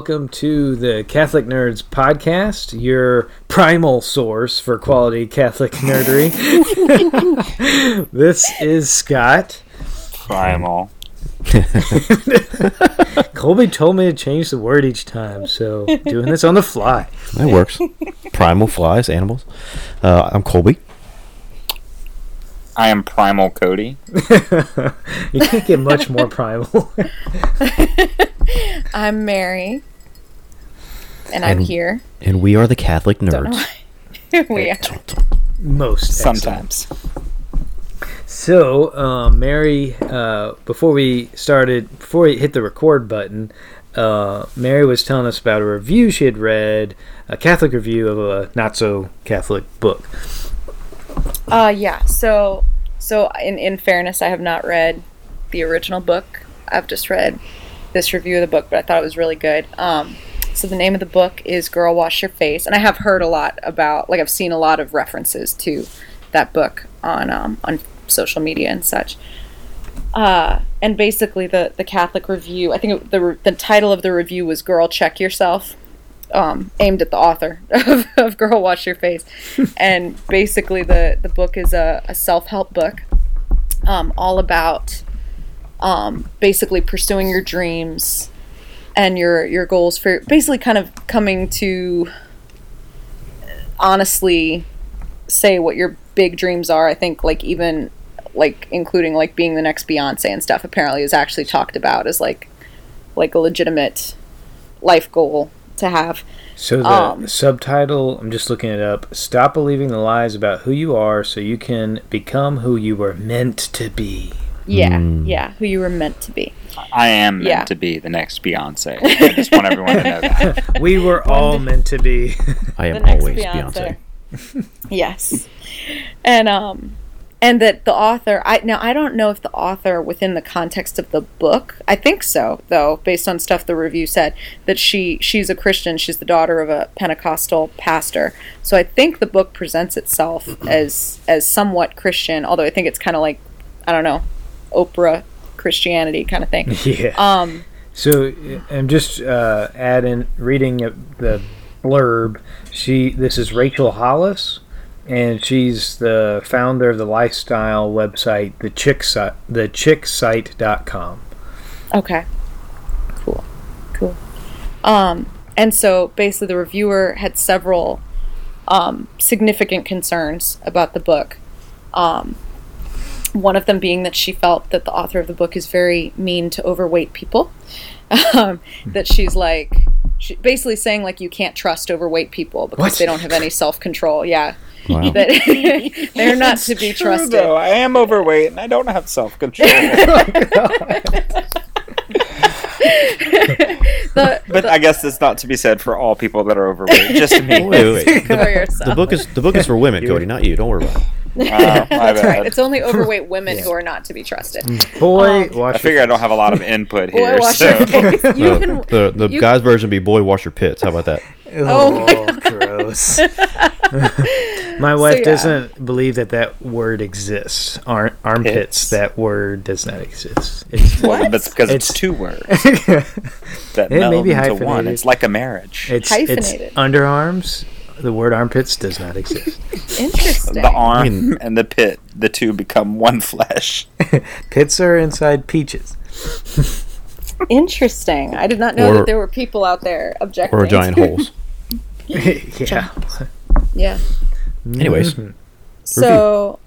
Hello and welcome to the Catholic Nerds podcast, your primal source for quality Catholic nerdery. this is Scott. Primal. Colby told me to change the word each time, so doing this on the fly. That works. Primal flies, animals. Uh, I'm Colby. I am Primal Cody. You can't get much more primal. I'm Mary, and I'm here. And we are the Catholic Nerds. we are. Most excellent. Sometimes. So, um, Mary, uh, before we started, before we hit the record button, uh, Mary was telling us about a review she had read, a Catholic review of a not so Catholic book. Uh, yeah. So, so in in fairness, I have not read the original book. I've just read this review of the book, but I thought it was really good. Um, so the name of the book is "Girl Wash Your Face," and I have heard a lot about, like, I've seen a lot of references to that book on um, on social media and such. Uh, and basically, the the Catholic review. I think the the title of the review was "Girl Check Yourself." um, aimed at the author of, of Girl Wash Your Face. and basically, the, the book is a, a self help book um, all about um, basically pursuing your dreams and your, your goals for basically kind of coming to honestly say what your big dreams are. I think, like, even like including like being the next Beyonce and stuff apparently is actually talked about as like like a legitimate life goal to have. So the Um, subtitle, I'm just looking it up. Stop believing the lies about who you are, so you can become who you were meant to be. Yeah, Mm. yeah, who you were meant to be. I am meant Yeah. to be the next Beyonce. I just want everyone to know that. We were all meant to be. I am always Beyonce. Beyonce. Yes, and um, and that the author. I now I don't know if the author within the context of the book. I think so though, based on stuff the review said that she she's a Christian. She's the daughter of a Pentecostal pastor. So I think the book presents itself as as somewhat Christian, although I think it's kind of like I don't know, Oprah Christianity kind of thing. yeah. Um, So I'm just uh, adding, reading the blurb. She, this is Rachel Hollis, and she's the founder of the lifestyle website, the chick site, the chicksite.com. Okay. Cool. Cool. Um, and so basically, the reviewer had several um, significant concerns about the book. Um, one of them being that she felt that the author of the book is very mean to overweight people. um, that she's like, she, basically saying like you can't trust overweight people because What? they don't have any self control. Yeah, Wow. that they're not to be True, trusted. though. I am overweight and I don't have self control. The, but I guess that's not to be said for all people that are overweight. Just me. Wait, wait, wait. The, the book is the book is for women, Cody, not you. Don't worry about it. Uh, my That's right. It's only overweight women who are not to be trusted. Boy, Um, watch I figure I don't have a lot of input Boy, here. wash so. your face. You can. the the you- guy's version would be boy wash your pits. How about that? Oh, Oh gross. My wife yeah. doesn't believe that that word exists. Ar- armpits, Pits. that word does not exist. It's, Well, That's because it's, It's- two words that It may meld be into one. hyphenated. It's like a marriage. it's, it's Hyphenated. underarms. The word armpits does not exist. Interesting. the arm mean- and the pit, the two become one flesh. Pits are inside peaches. Interesting. I did not know Or- that there were people out there objecting. Or giant holes. yeah. Yeah. Anyways, Mhm. So,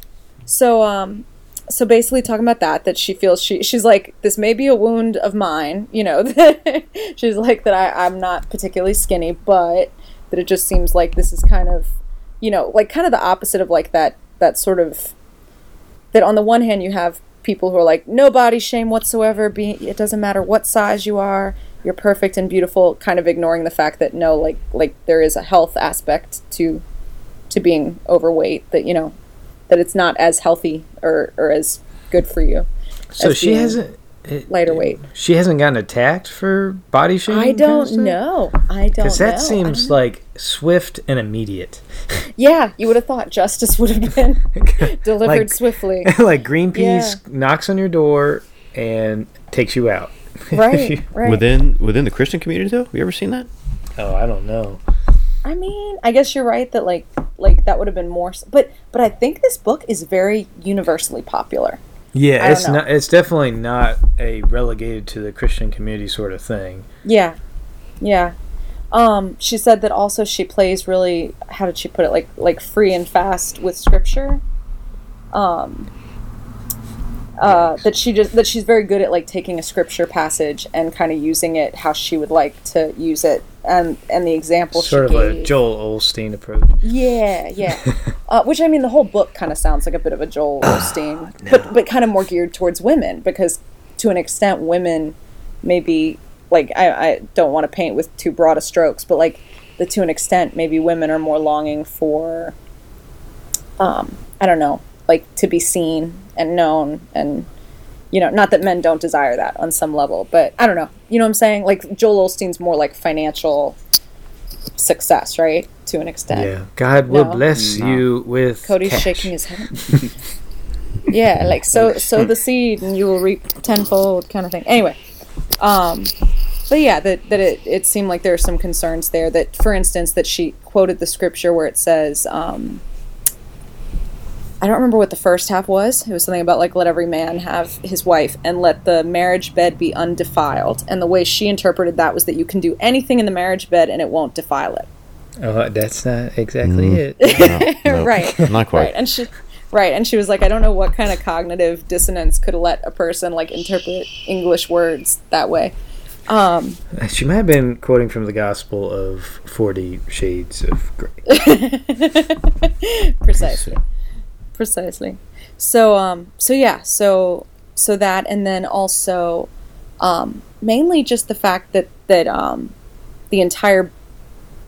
so um, so basically talking about that, that she feels she she's like this may be a wound of mine, you know. That she's like that I I'm not particularly skinny, but that it just seems like this is kind of, you know, like kind of the opposite of like that that sort of that on the one hand you have people who are like no body shame whatsoever be it doesn't matter what size you are you're perfect and beautiful kind of ignoring the fact that no like like there is a health aspect to to being overweight that you know that it's not as healthy or or as good for you So she hasn't. it- lighter weight She hasn't gotten attacked for body shaming. i don't know i don't Because that I seems like swift and immediate. yeah you would have thought justice would have been delivered Like- swiftly like Greenpeace knocks on your door and takes you out. Right, right. Within within the Christian community, though, have you ever seen that? oh, I don't know. I mean, I guess you're right that like like that would have been more, but but I think this book is very universally popular. Yeah, it's know. not. It's definitely not a relegated to the Christian community sort of thing. Yeah, yeah. Um, she said that also she plays really. How did she put it? Like like free and fast with scripture. Um. Uh, that she just that she's very good at like taking a scripture passage and kind of using it how she would like to use it and and the example sort of gave. a Joel Osteen approach. Yeah, yeah. uh, which I mean, the whole book kind of sounds like a bit of a Joel Osteen, but but kind of more geared towards women because, to an extent, women maybe like I, I don't want to paint with too broad a strokes, but like the to an extent, maybe women are more longing for, um, I don't know, like to be seen and known and. You know, not that men don't desire that on some level, but I don't know. You know what I'm saying? Like Joel Osteen's more like financial success, right? To an extent. Yeah, God will No. bless No. you with. Cody's cash. shaking his head. yeah, like sow sow the seed and you will reap tenfold kind of thing. Anyway, um, but yeah, that that it it seemed like there are some concerns there. That, for instance, that she quoted the scripture where it says, um, I don't remember what the first half was. It was something about like let every man have his wife and let the marriage bed be undefiled. And the way she interpreted that was that you can do anything in the marriage bed and it won't defile it. Oh, that's not exactly Mm. it. No, no, right. Not quite. Right. And she right, and she was like, I don't know what kind of cognitive dissonance could let a person like interpret English words that way. Um She might have been quoting from the Gospel of Forty Shades of Grey. precisely. Precisely. So um so yeah, so so that and then also um mainly just the fact that that um the entire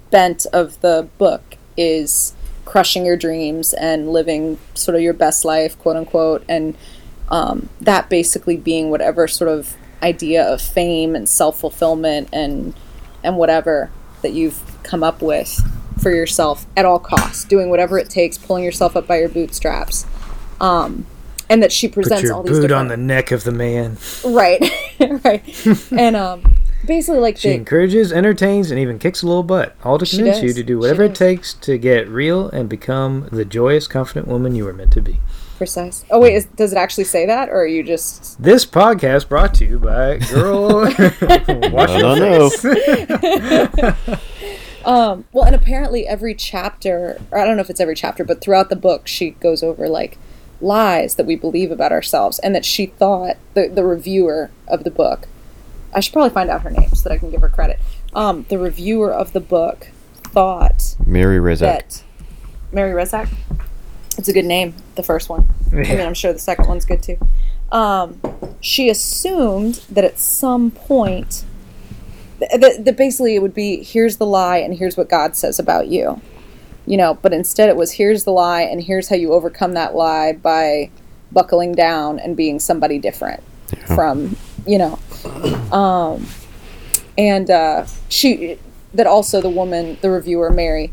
bent of the book is crushing your dreams and living sort of your best life, quote unquote, and um, that basically being whatever sort of idea of fame and self fulfillment and and whatever that you've come up with for yourself at all costs, doing whatever it takes, pulling yourself up by your bootstraps. Um, and that she Put presents your all these boot different on the neck of the man. right, right, and um, basically like this. She the, encourages, entertains, and even kicks a little butt, all to convince you to do whatever it takes to get real and become the joyous, confident woman you were meant to be. precise. Oh wait, is, does it actually say that, or are you just This podcast brought to you by Girl. Wash No, your no, no. face. Um, well, and apparently every chapter, or I don't know if it's every chapter, but throughout the book, she goes over like lies that we believe about ourselves, and that she thought the the reviewer of the book. I should probably find out her name so that I can give her credit. Um, the reviewer of the book thought Mary Rezak. that Mary Rezak. It's a good name. The first one. I mean, I'm sure the second one's good too. Um, she assumed that at some point, that, basically it would be here's the lie and here's what God says about you, you know. But instead, it was here's the lie and here's how you overcome that lie by buckling down and being somebody different from, you know. Um, and uh, she that also the woman, the reviewer Mary,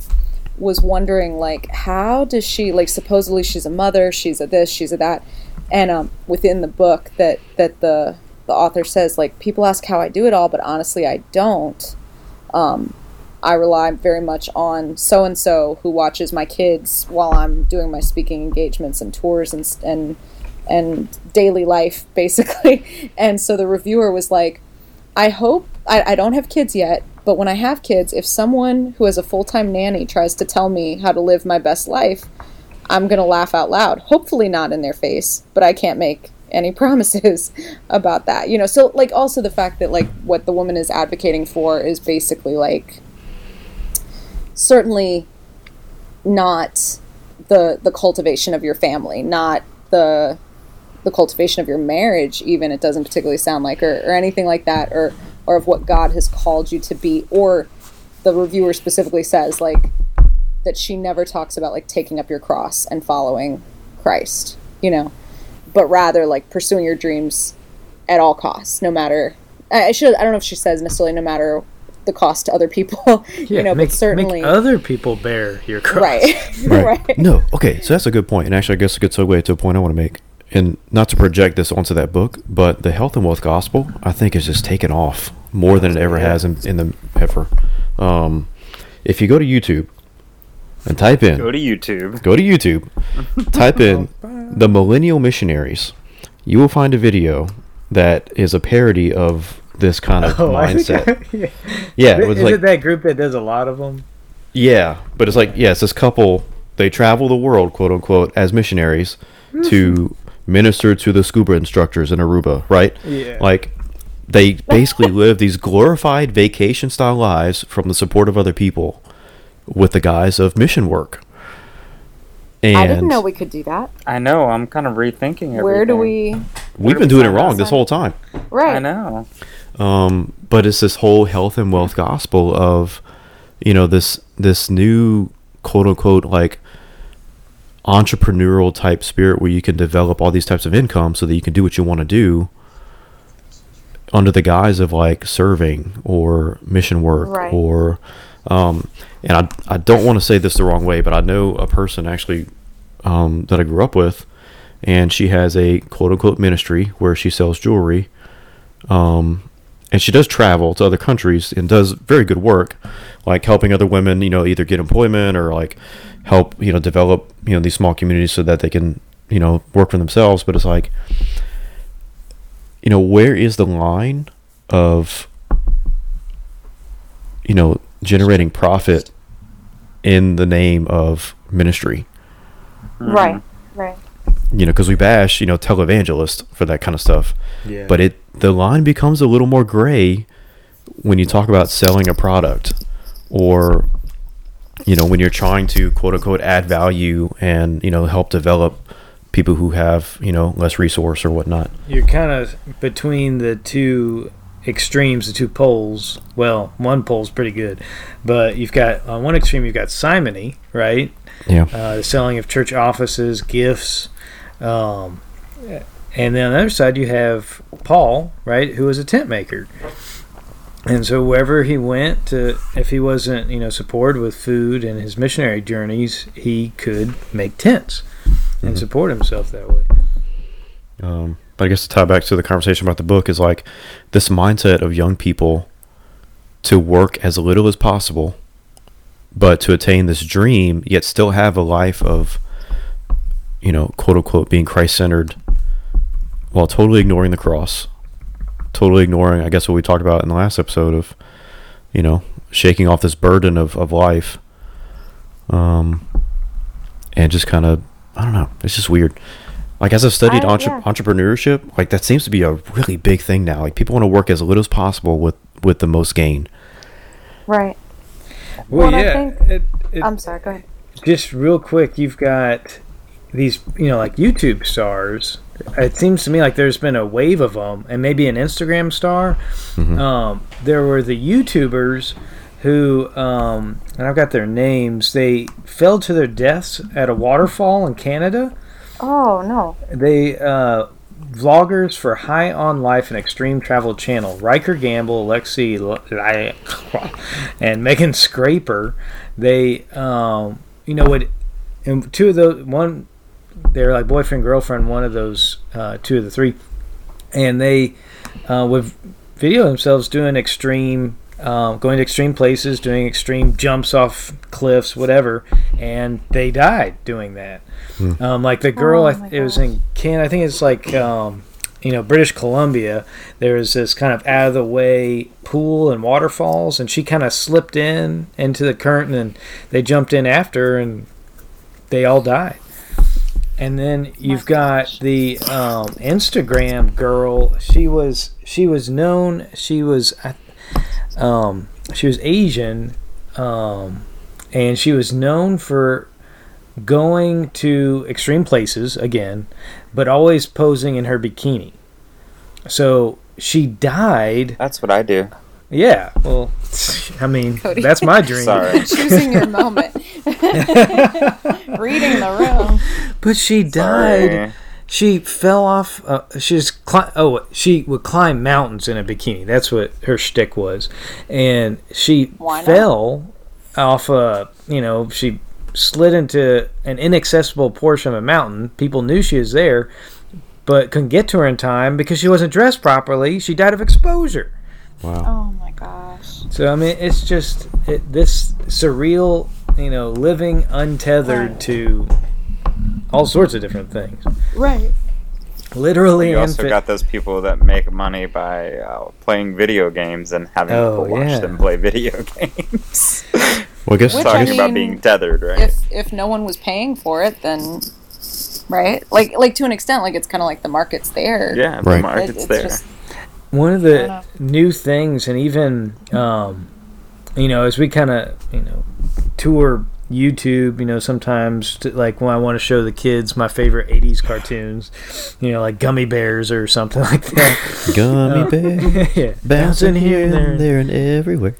was wondering like how does she like supposedly she's a mother she's a this she's a that and um, within the book that that the the author says like people ask how i do it all but honestly i don't um, i rely very much on so and so who watches my kids while i'm doing my speaking engagements and tours and and and daily life basically and so the reviewer was like I hope I, I don't have kids yet, but when I have kids, if someone who has a full time nanny tries to tell me how to live my best life, I'm gonna laugh out loud. Hopefully not in their face, but I can't make any promises about that. You know, so like also the fact that like what the woman is advocating for is basically like certainly not the the cultivation of your family, not the the cultivation of your marriage even it doesn't particularly sound like or, or anything like that or or of what god has called you to be or the reviewer specifically says like that she never talks about like taking up your cross and following christ you know but rather like pursuing your dreams at all costs no matter i, I should i don't know if she says necessarily no matter the cost to other people Yeah, you know make, but certainly make other people bear your cross. right Right. right No. Okay. So that's a good point, and actually, I guess a good segue to a point I want to make and not to project this onto that book, but the health and wealth gospel, I think, is just taken off more than it ever has in, in the ever. Um, if you go to YouTube and type in, Go to YouTube. go to YouTube, type in the Millennial Missionaries, you will find a video that is a parody of this kind of Oh, I think mindset. I- yeah. yeah, it Is was it like that group that does a lot of them? yeah, but it's like yeah, it's this couple. They travel the world, quote unquote, as missionaries to minister to the scuba instructors in Aruba, right? Yeah. Like they basically live these glorified vacation style lives from the support of other people with the guise of mission work. And I didn't know we could do that. I know. I'm kind of rethinking everything. Where do we? we've do been we doing it wrong this whole time. Right. I know. um, but it's this whole health and wealth gospel of you know this this new quote unquote like entrepreneurial type spirit where you can develop all these types of income so that you can do what you want to do under the guise of like serving or mission work Right. or um, and I, I don't want to say this the wrong way but i know a person actually um, that i grew up with and she has a quote unquote ministry where she sells jewelry um, and she does travel to other countries and does very good work, like helping other women, you know, either get employment or like help, you know, develop, you know, these small communities so that they can, you know, work for themselves. But it's like, you know, where is the line of, you know, generating profit in the name of ministry? Right. Right. You know, because we bash, you know, televangelists for that kind of stuff. Yeah. but it the line becomes a little more gray when you talk about selling a product or you know when you're trying to quote unquote add value and you know help develop people who have you know less resource or whatnot You're kind of between the two extremes, the two poles. Well, one pole's pretty good, but you've got on one extreme you've got simony, right? yeah Uh, the selling of church offices, gifts, um, and then on the other side you have Paul, right, who was a tent maker. And so wherever he went to, if he wasn't, you know, supported with food and his missionary journeys, he could make tents and Mhm. support himself that way. um, i guess to tie back to the conversation about the book is like this mindset of young people to work as little as possible but to attain this dream yet still have a life of you know quote unquote being christ-centered while totally ignoring the cross totally ignoring i guess what we talked about in the last episode of you know shaking off this burden of, of life um and just kind of i don't know it's just weird like as i've studied I- entre- yeah. entrepreneurship like that seems to be a really big thing now like people want to work as little as possible with with the most gain Right. Well, Well, I yeah. think- it, it, I'm sorry. Go ahead. just real quick, you've got these, you know, like YouTube stars. It seems to me like there's been a wave of them, and maybe an Instagram star. Mhm. Um, there were the YouTubers who, um, and I've got their names. They fell to their deaths at a waterfall in Canada. Oh no. They uh, vloggers for High on Life and Extreme Travel Channel. Ryker Gamble, Lexi, Li- and Megan Scraper. They, um, you know what? And two of those, one, they're like boyfriend girlfriend. One of those, uh, two of the three, and they uh, would video themselves doing extreme. Um, going to extreme places, doing extreme jumps off cliffs, whatever, and they died doing that. Um, like the girl, Oh I th- it was in Can I think it's like um, you know British Columbia. There was this kind of out of the way pool and waterfalls, and she kind of slipped in into the current, and they jumped in after, and they all died. And then you've got the um, Instagram girl. She was she was known. She was I- um, she was Asian, um, and she was known for going to extreme places again, but always posing in her bikini. So she died. That's what I do. Yeah. Well, I mean, Cody. that's my dream. Sorry. Choosing your moment. Reading the room. But she died. Sorry. She fell off. Uh, she just cli- oh, she would climb mountains in a bikini. That's what her shtick was, and she fell off a. You know, she slid into an inaccessible portion of a mountain. People knew she was there, but couldn't get to her in time because she wasn't dressed properly. She died of exposure. Wow. Oh my gosh. So I mean, it's just it, this surreal, you know, living untethered to all sorts of different things, Right. literally You and also fi- got those people that make money by uh, playing video games and having Oh, people watch yeah. them play video games. Well, I guess, Which I Talking about being tethered, right? If if no one was paying for it, then right? Like like to an extent, like it's kind of like the market's there. yeah, the Right. It- market's it's there. just one of the new things and even um, you know as we kind of you know tour youtube you know sometimes to, like when i want to show the kids my favorite 80s cartoons you know like gummy bears or something like that gummy Uh, bear yeah bouncing here and and there and everywhere.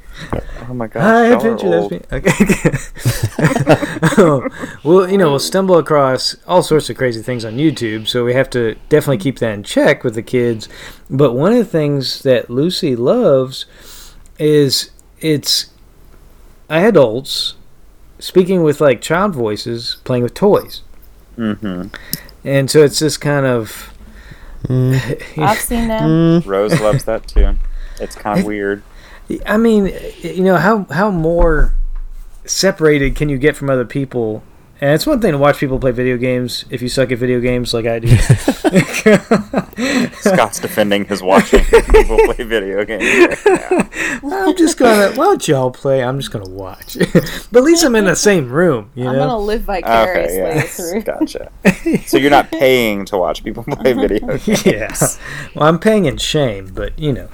oh my gosh, Hi, y'all are adventure. That's old. me. Okay. Oh, well, you know, we'll stumble across all sorts of crazy things on YouTube, so we have to definitely keep that in check with the kids. But one of the things that Lucy loves is it's adults speaking with like child voices, playing with toys, Mm-hmm. and so it's this kind of. I've seen that. Mm, Rose loves that too. It's kind of weird. I mean, you know how how more separated can you get from other people? And it's one thing to watch people play video games if you suck at video games like I do. Scott's defending his watching people play video games right now. I'm just gonna why don't y'all play? I'm just gonna watch. but at least I'm in the same room, you I'm gonna live Okay, vicariously yeah, through. gotcha. So you're not paying to watch people play video games. yeah. Well, I'm paying in shame, but you know.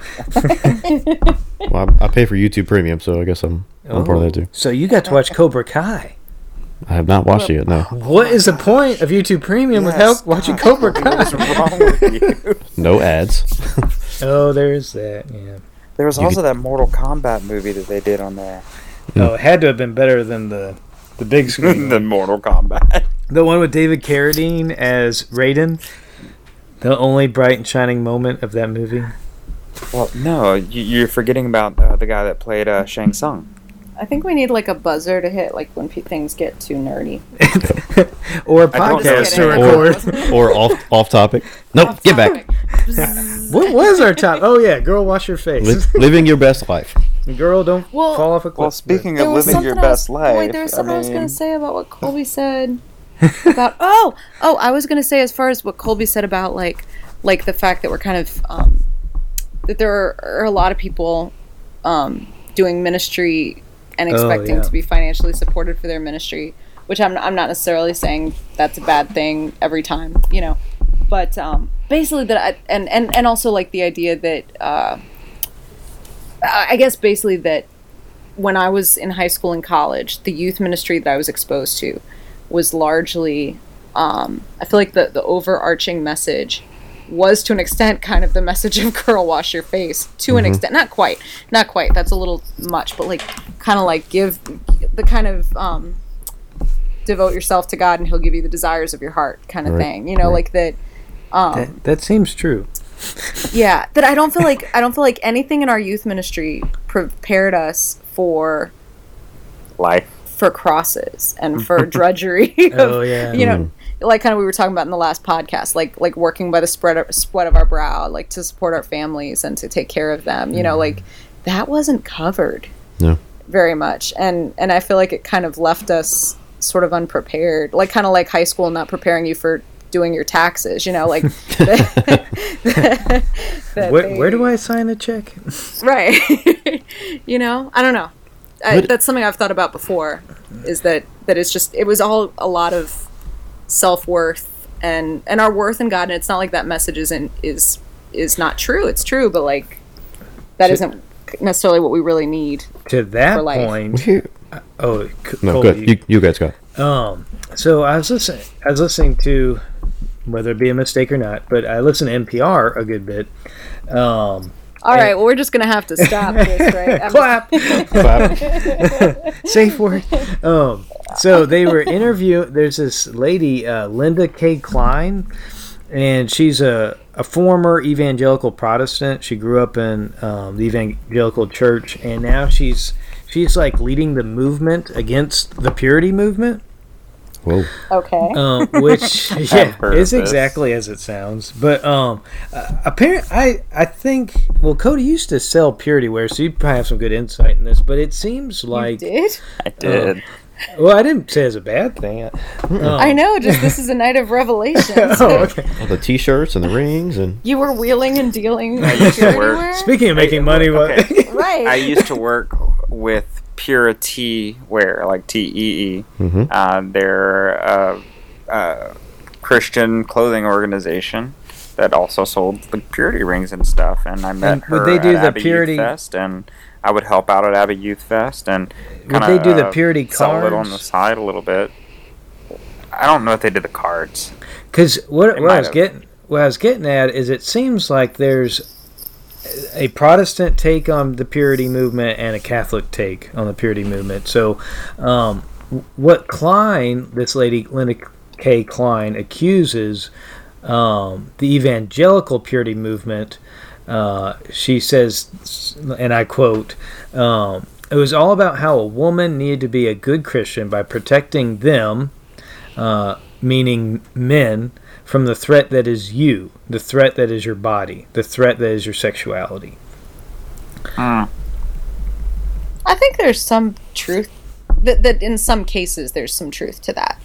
well, I, I pay for YouTube Premium, so I guess I'm, I'm part of that too. Oh, so you got to watch Cobra Kai. I have not watched it yet. No, What is the point of YouTube Premium Yes, without watching Cobra What's Kai? wrong with you? no ads. Oh, there's that. Yeah. There was You also that Mortal Kombat movie that they did on there. Oh, it had to have been better than the the big screen. the Mortal Kombat. The one with David Carradine as Raiden. The only bright and shining moment of that movie. Well, no, you, you're forgetting about uh, the guy that played uh, Shang Tsung. I think we need like a buzzer to hit, like when pe- things get too nerdy. or a I don't podcast to record. or off off topic. Nope, get back. what was our top? Oh yeah, girl, wash your face. Li- living your best life. girl, don't Well- fall off a cliff. Well, speaking There of living your something was- best life, Wait, there was something I, was gonna say about what Colby said about. Oh, oh, I was gonna say as far as what Colby said about like, like the fact that we're kind of um, that there are, are a lot of people um, doing ministry and Oh, expecting yeah. to be financially supported for their ministry, which I'm I'm not necessarily saying that's a bad thing every time, you know, but um, basically that I, and and and also like the idea that uh, I guess basically that when I was in high school and college, the youth ministry that I was exposed to was largely, um, I feel like the, the overarching message was to an extent kind of the message of girl wash your face to an extent not quite not quite that's a little much but like kind of like give the kind of um, devote yourself to god and he'll give you the desires of your heart kind of Right, thing you know right. like that um, that, that seems true. yeah that i don't feel like i don't feel like anything in our youth ministry prepared us for life. for crosses and for drudgery of, Oh yeah. you know like kind of we were talking about in the last podcast like like working by the spread of, sweat of our brow like to support our families and to take care of them you know like that wasn't covered No. Very much. And and i feel like it kind of left us sort of unprepared like kind of like high school not preparing you for doing your taxes you know like that Where, they- where do I sign a check? right. You know? I don't know. I, But- that's something i've thought about before is that that it's just it was all a lot of self-worth and and our worth in god and it's not like that message isn't is is not true. It's true but like that So- isn't necessarily what we really need To that For life. point. Oh, C- No, Cole, good. you- You, you guys got. Um, so I was listening. I was listening to whether it be a mistake or not, but I listen to NPR a good bit. Um, all right well we're just gonna have to stop this right clap, Clap. safe word. Um, so they were interview. There's this lady, uh, Linda Kay Klein, and she's a, a former evangelical Protestant. She grew up in um, the evangelical church, and now she's she's like leading the movement against the purity movement. Whoa. Okay. um, which yeah is exactly as it sounds. But um, uh, apparent I I think well Cody used to sell purity wear, so you probably have some good insight in this. But it seems like you did? I did. Well I didn't say it's a bad thing. Um, I know. Just this is a night of revelation. oh, okay. All the T-shirts and the rings and You were wheeling and dealing I used to work- Speaking of making money, what? okay. Right. I used to work with Purity Wear, like T E E. Mhm. Uh, They're a, a Christian clothing organization that also sold the purity rings and stuff. And I met And her would they do at the Abbey Purity- Youth Fest, and I would help out at Abbey Youth Fest, and Would kind they do the Purity sell it on the side a little bit. I don't know if they did the cards. Because what, what I was have. getting what I was getting at is it seems like there's a Protestant take on the purity movement and a Catholic take on the purity movement. So, um, what Klein, this lady Linda Kay Klein, accuses um, the evangelical purity movement. Uh, she says, and I quote. Um, it was all about how a woman needed to be a good Christian by protecting them, uh, meaning men, from the threat that is you, the threat that is your body, the threat that is your sexuality. Hmm. I think there's some truth that that in some cases there's some truth to that.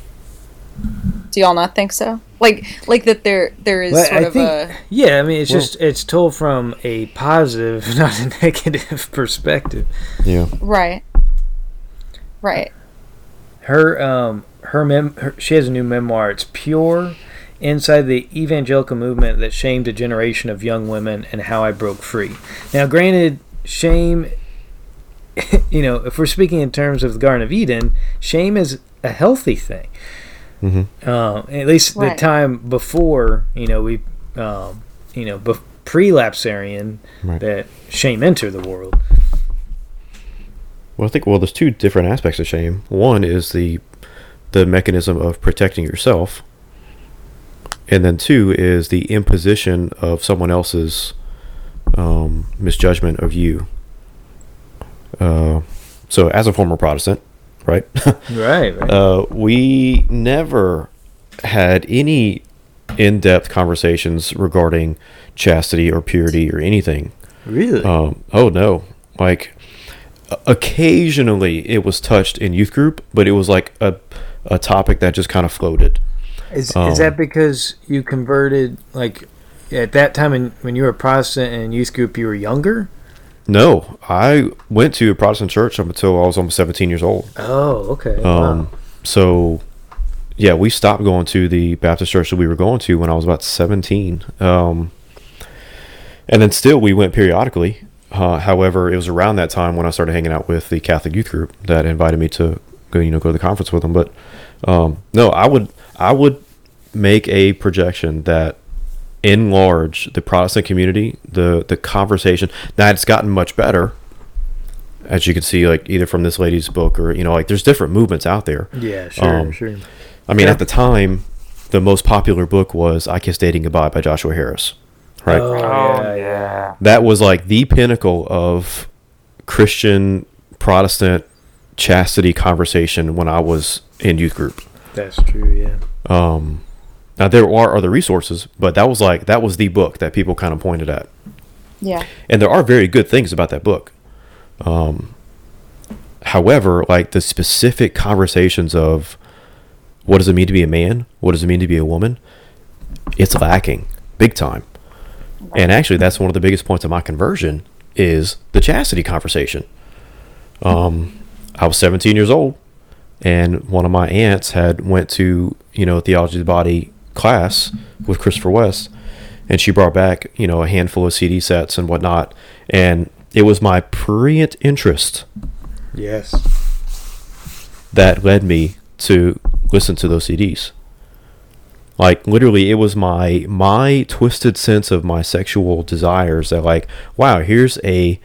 Do y'all not think so? Like like that there there is Well, sort I of think- a Yeah, I mean, it's Well- just it's told from a positive, not a negative perspective. yeah. right. Right. Her um her mem her, she has a new memoir. It's pure inside the evangelical movement that shamed a generation of young women and how I broke free. Now, granted, shame. You know, if we're speaking in terms of the Garden of Eden, shame is a healthy thing. Hmm uh, at least Right. the time before you know we um, you know bef- pre-lapsarian Right. that shame entered the world Well, I think well, there's two different aspects of shame. One is the the mechanism of protecting yourself, and then two is the imposition of someone else's um, misjudgment of you. Uh, so, as a former Protestant, right? right right uh, we never had any in-depth conversations regarding chastity or purity or anything. really Um, oh no, like occasionally it was touched in youth group, but it was like a a topic that just kind of floated. is, um, is that because you converted like at that time in, when you were a protestant and youth group you were younger No, I went to a Protestant church up until I was almost 17 years old. oh okay Um, so yeah, we stopped going to the Baptist church that we were going to when I was about 17. Um, and then still we went periodically. Uh, however, it was around that time when I started hanging out with the Catholic youth group that invited me to go, you know, go to the conference with them. But um, no, I would, I would make a projection that in large the Protestant community, the the conversation now it's gotten much better, as you can see, like either from this lady's book or you know, like there's different movements out there. yeah sure um, sure I mean, Yeah. at the time, the most popular book was "I Kiss Dating Goodbye" by Joshua Harris. Right, Oh, Oh, yeah, yeah. that was like the pinnacle of Christian Protestant chastity conversation when I was in youth group. that's true yeah Um, now there are other resources, but that was like that was the book that people kind of pointed at, Yeah. and there are very good things about that book. Um, however, like the specific conversations of what does it mean to be a man, what does it mean to be a woman, it's lacking big time. And actually, that's one of the biggest points of my conversion is the chastity conversation. Um, I was 17 years old, and one of my aunts had went to you know theology of the body class with Christopher West, and she brought back you know a handful of CD sets and whatnot, and it was my prurient interest yes that led me to listen to those CDs. Like literally, it was my my twisted sense of my sexual desires that like, wow, here's a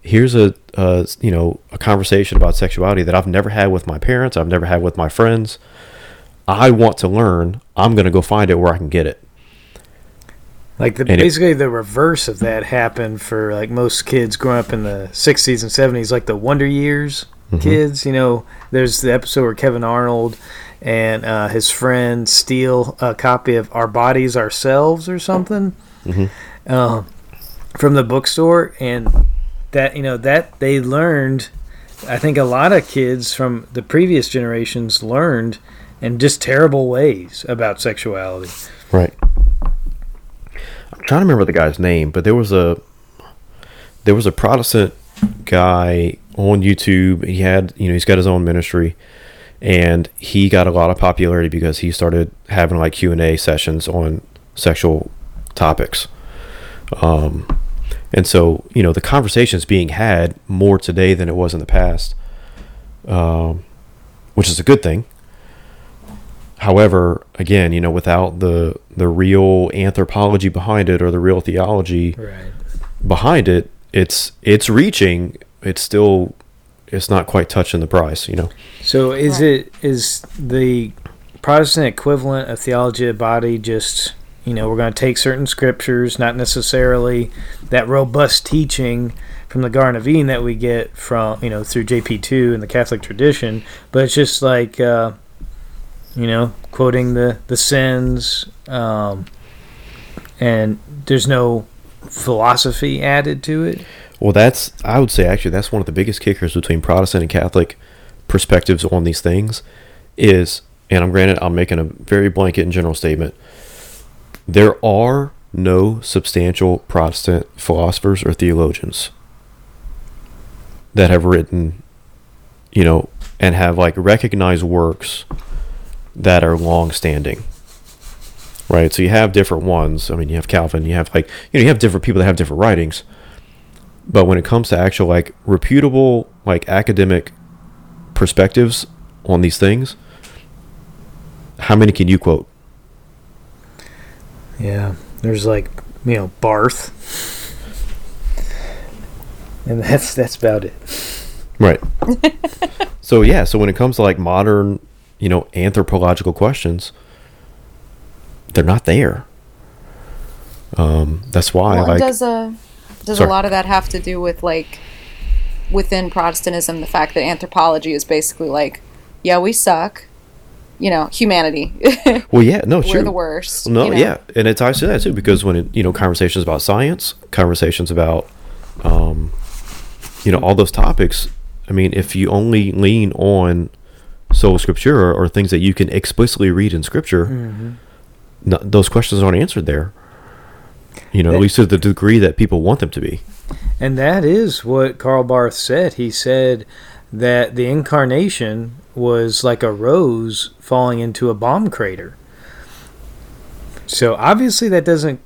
here's a uh, you know a conversation about sexuality that I've never had with my parents, I've never had with my friends. I want to learn. I'm gonna go find it where I can get it. Like the, And it- basically the reverse of that happened for like most kids growing up in the 60s and 70s, like the Wonder Years Mm-hmm. kids. You know, there's the episode where Kevin Arnold and uh, his friend steal a copy of Our Bodies Ourselves or something uh, from the bookstore, and that you know that they learned. I think a lot of kids from the previous generations learned in just terrible ways about sexuality. Right. I'm trying to remember the guy's name, but there was a there was a Protestant guy on YouTube. He had, you know, he's got his own ministry, and he got a lot of popularity because he started having like Q and A sessions on sexual topics. Um, and so you know the conversation is being had more today than it was in the past, um, which is a good thing. However, again, you know, without the the real anthropology behind it or the real theology Right. behind it, it's it's reaching. It's still it's not quite touching the price. You know. So is Right. it is the Protestant equivalent of theology of the body just you know we're going to take certain scriptures, not necessarily that robust teaching from the Garden of Eden that we get from you know through JP two and the Catholic tradition, but it's just like uh, you know quoting the the sins, um, and there's no philosophy added to it. Well, that's I would say actually that's one of the biggest kickers between Protestant and Catholic perspectives on these things is, and I'm granted I'm making a very blanket and general statement. There are no substantial Protestant philosophers or theologians that have written, you know, and have like recognized works that are long standing. Right. So you have different ones. I mean, you have Calvin, you have like, you know, you have different people that have different writings. But when it comes to actual like reputable like academic perspectives on these things, how many can you quote? Yeah, there's like you know Barth, and that's that's about it. Right. so yeah, so when it comes to like modern, you know, anthropological questions, they're not there. Um, that's why Well, like does a does Sorry. a lot of that have to do with like within Protestantism the fact that anthropology is basically like, yeah, we suck, you know, humanity. well yeah, no, We're true. the worst. No, you know? yeah, and it ties to that too because when it, you know conversations about science, conversations about, um, you know, all those topics. I mean, if you only lean on sola scriptura or things that you can explicitly read in scripture, mm-hmm. no, those questions aren't answered there. You know, at least to the degree that people want them to be. And that is what Karl Barth said. He said that the incarnation was like a rose falling into a bomb crater. So obviously that doesn't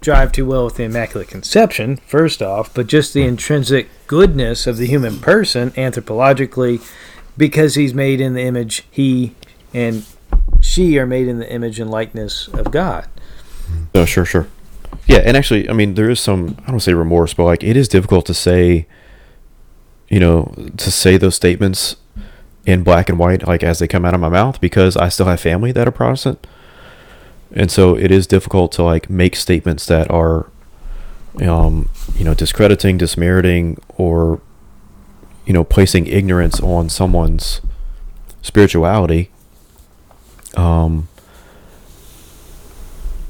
jive too well with the Immaculate Conception, first off, but just the hmm. intrinsic goodness of the human person anthropologically because he's made in the image he and she are made in the image and likeness of God. Oh, sure, sure. Yeah, and actually, I mean, there is some, I don't say remorse, but like it is difficult to say, you know, to say those statements in black and white, like as they come out of my mouth, because I still have family that are Protestant. And so it is difficult to like make statements that are, um, you know, discrediting, dismeriting, or, you know, placing ignorance on someone's spirituality. Um,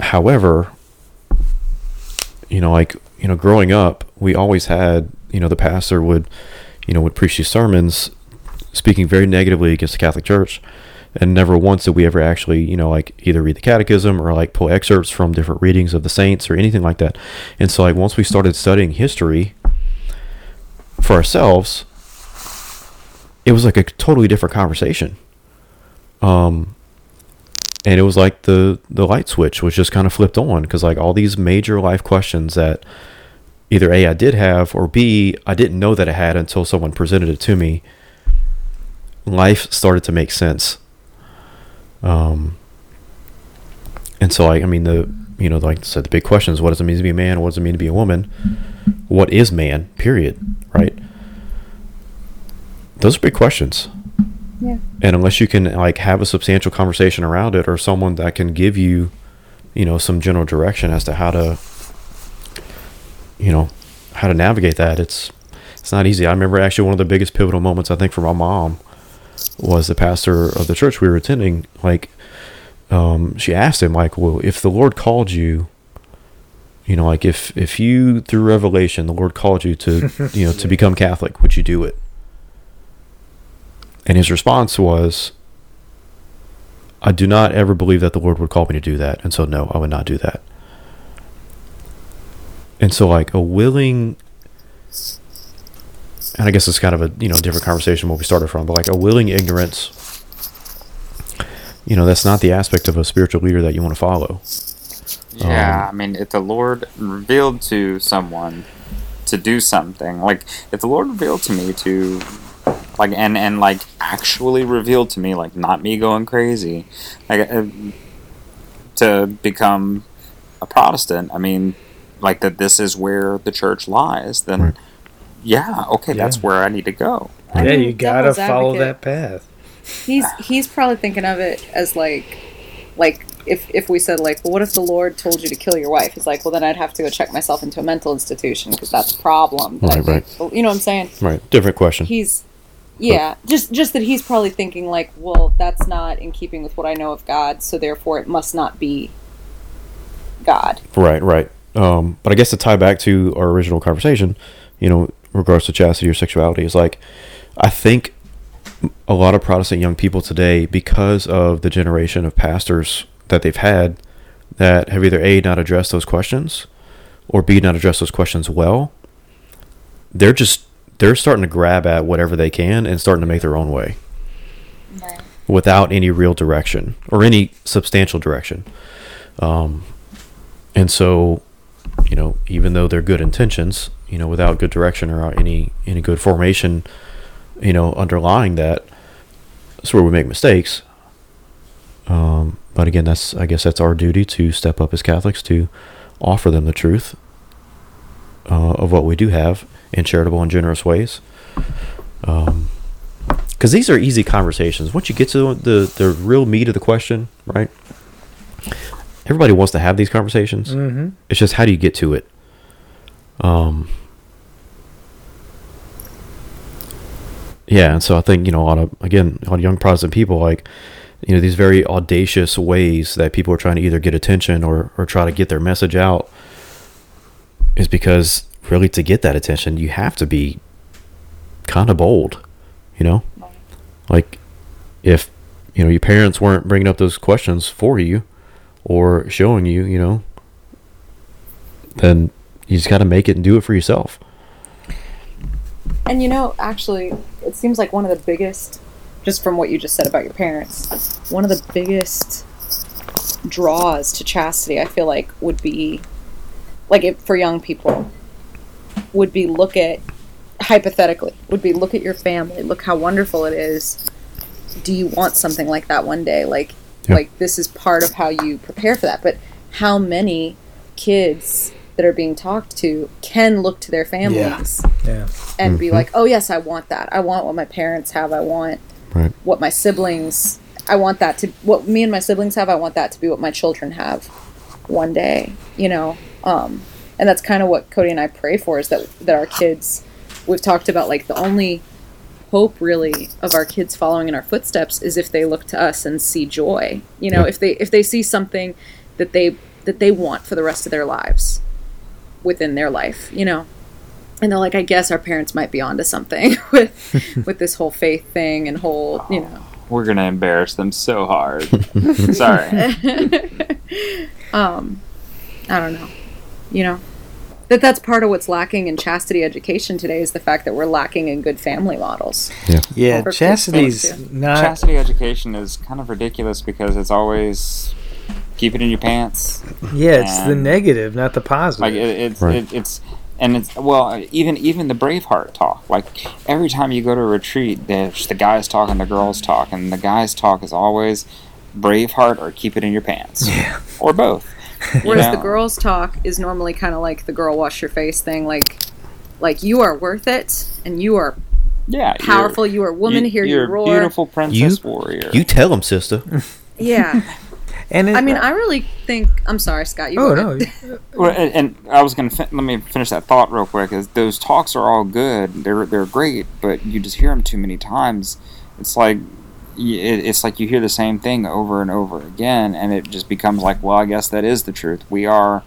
however, you know, like you know, growing up, we always had, you know, the pastor would, you know, would preach these sermons, speaking very negatively against the Catholic Church, and never once did we ever actually, you know, like either read the Catechism or like pull excerpts from different readings of the saints or anything like that. And so, like, once we started studying history for ourselves, it was like a totally different conversation. Um, and it was like the the light switch was just kind of flipped on because like all these major life questions that either a I did have or b I didn't know that I had until someone presented it to me. Life started to make sense. Um, and so like I mean the you know like I said the big question is what does it mean to be a man? What does it mean to be a woman? What is man? Period. Right. Those are big questions Yeah. and unless you can like have a substantial conversation around it or someone that can give you you know some general direction as to how to you know how to navigate that it's it's not easy i remember actually one of the biggest pivotal moments i think for my mom was the pastor of the church we were attending. Like, um, she asked him, like, well, if the Lord called you, you know, like if if you through revelation the Lord called you to you know to become Catholic, would you do it? And his response was, I do not ever believe that the Lord would call me to do that, and so no, I would not do that. And so, like a willing, and I guess it's kind of a you know different conversation where we started from, but like a willing ignorance. You know, that's not the aspect of a spiritual leader that you want to follow. Yeah, Um, I mean, if the Lord revealed to someone to do something, like if the Lord revealed to me to, like, and and like actually revealed to me, like, not me going crazy, like, uh, to become a Protestant. I mean, like that. This is where the church lies. Then, Right. yeah, okay, that's where I need to go. I yeah, mean, you gotta follow advocate. that path. He's he's probably thinking of it as like like if if we said like, well, what if the Lord told you to kill your wife? He's like, well, then I'd have to go check myself into a mental institution because that's a problem. that I Right, right. You know what I'm saying? Right, different question. He's yeah, just just that he's probably thinking like, well, that's not in keeping with what I know of God, so therefore it must not be God. Right, right. Um, but I guess to tie back to our original conversation, you know, regards to chastity or sexuality, is like, I think a lot of Protestant young people today, because of the generation of pastors that they've had, that have either a not addressed those questions, or b not addressed those questions well, they're just they're starting to grab at whatever they can and starting to make their own way without any real direction or any substantial direction. Um, and so, you know, even though they're good intentions, you know, without good direction or any any good formation, you know, underlying that, that's where we make mistakes. Um, but again, that's I guess that's our duty to step up as Catholics to offer them the truth uh, of what we do have in charitable and generous ways. Um, because these are easy conversations. Once you get to the the real meat of the question, right? Everybody wants to have these conversations. Mm-hmm. It's just how do you get to it? Um. Yeah, and so I think you know on a lot of again a lot of young Protestant people like you know these very audacious ways that people are trying to either get attention or or try to get their message out is because really to get that attention you have to be kind of bold, you know, like if you know your parents weren't bringing up those questions for you or showing you, you know, then you just got to make it and do it for yourself. And you know, actually, it seems like one of the biggest, just from what you just said about your parents, one of the biggest draws to chastity, I feel like, would be, like, if, for young people, would be look at, hypothetically, would be look at your family, look how wonderful it is. Do you want something like that one day? Like, Yeah. like this is part of how you prepare for that. But how many kids that are being talked to can look to their families Yeah. and be Mhm. like, "Oh yes, I want that. I want what my parents have. I want Right. what my siblings. I want that to what me and my siblings have. I want that to be what my children have one day." You know, um, and that's kind of what Cody and I pray for is that that our kids. We've talked about like the only hope really of our kids following in our footsteps is if they look to us and see joy. You know, if they if they see something that they that they want for the rest of their lives within their life. You know and they're like, I guess our parents might be onto something with with this whole faith thing and whole, you know. We're gonna embarrass them so hard. Sorry. um, I don't know, you know, that that's part of what's lacking in chastity education today is the fact that we're lacking in good family models. Yeah, For kids chastity's not. Chastity education is kind of ridiculous because it's always keep it in your pants. yeah, it's the negative, not the positive. Like it, it's Right. it, it's and it's well even even the Braveheart talk. Like every time you go to a retreat, there's the guys talk and the girls talk, and the guys talk is always Braveheart or keep it in your pants, yeah. or both. You Whereas the girls talk is normally kind of like the girl wash your face thing, like like you are worth it and you are yeah, powerful, you are a woman, you, here you you're a roar. beautiful princess warrior. You tell them, sister. Yeah. And it, I mean, I really think I'm sorry, Scott. You oh no. Well, and, and I was gonna fin- let me finish that thought real quick. Is those talks are all good, they're they're great, but you just hear them too many times. It's like y- it, it's like you hear the same thing over and over again, and it just becomes like, well, I guess that is the truth. We are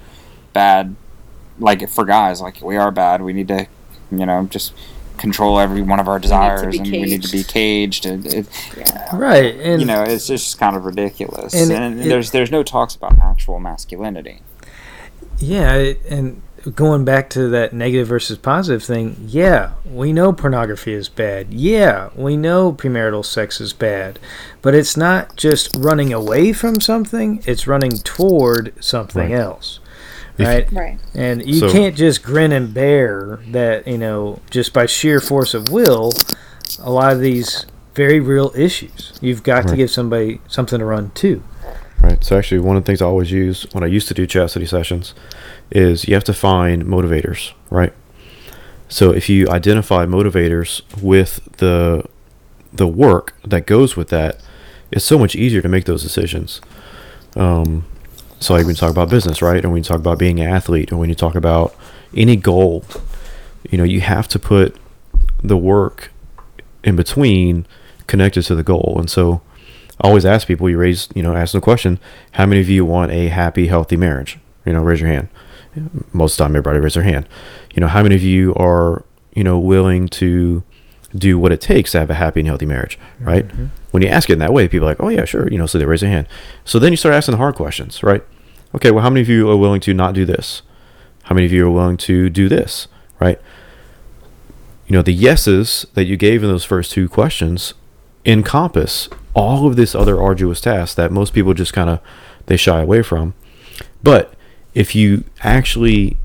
bad. Like for guys, like we are bad. We need to, you know, just control every one of our desires, be and we need to be caged. And it, Right, and you know, it's just kind of ridiculous. And And, it- there's there's no talks about actual masculinity. Yeah, and going back to that negative versus positive thing, yeah, we know pornography is bad. Yeah, we know premarital sex is bad. But it's not just running away from something, it's running toward something Right. else. If- Right? Right. And you So- can't just grin and bear that, you know, just by sheer force of will, a lot of these very real issues. You've got to give somebody something to run to. Right. So actually, one of the things I always use when I used to do chastity sessions is you have to find motivators, right? So if you identify motivators with the the work that goes with that, it's so much easier to make those decisions. Um, so like you talk about business, right, and you talk about being an athlete, or when you talk about any goal, you know, you have to put the work in between connected to the goal, and so. I always ask people, you raise, you know, ask the question, how many of you want a happy, healthy marriage? You know, raise your hand. Most of the time, everybody raise their hand. You know, how many of you are, you know, willing to do what it takes to have a happy and healthy marriage, right? Mm-hmm. When you ask it in that way, people are like, oh, yeah, sure. You know, so they raise their hand. So then you start asking the hard questions, right? Okay, well, how many of you are willing to not do this? How many of you are willing to do this, right? You know, the yeses that you gave in those first two questions encompass all of this other arduous task that most people just kind of they shy away from. But if you actually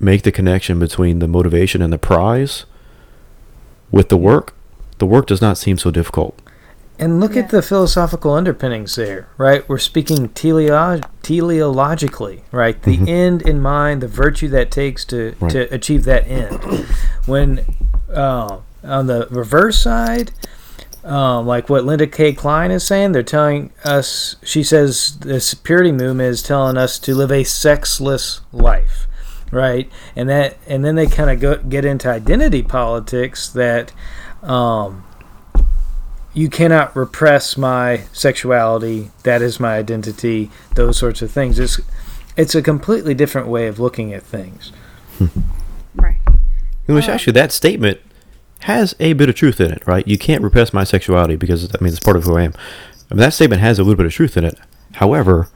make the connection between the motivation and the prize with the work, the work does not seem so difficult. And look Yeah. at the philosophical underpinnings there, right? We're speaking teleo- teleologically, right? The Mhm. end in mind, the virtue that takes to, Right. to achieve that end. When uh, on the reverse side, um, like what Linda Kay Klein is saying, they're telling us, she says this purity movement is telling us to live a sexless life, right? And that, and then they kind of go get into identity politics that. Um, you cannot repress my sexuality. That is my identity. Those sorts of things. It's it's a completely different way of looking at things. Right. Which Uh, actually, that statement has a bit of truth in it, right? You can't repress my sexuality because I mean it's part of who I am. I mean, that statement has a little bit of truth in it. However,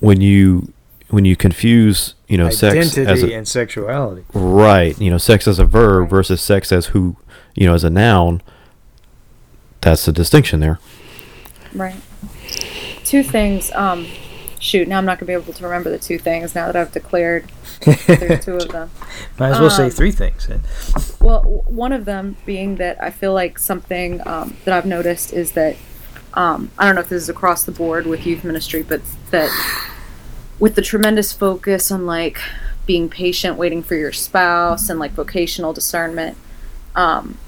when you when you confuse, you know, sex Identity as a, and sexuality. Right. You know, sex as a verb Right. versus sex as who, you know, as a noun. That's the distinction there. Right. Two things. Um, shoot, now I'm not gonna be able to remember the two things now that I've declared there's two of them. Might as well say Um, three things. then. Well, one of them being that I feel like something um, that I've noticed is that um, I don't know if this is across the board with youth ministry, but that with the tremendous focus on like being patient, waiting for your spouse, and like vocational discernment, um,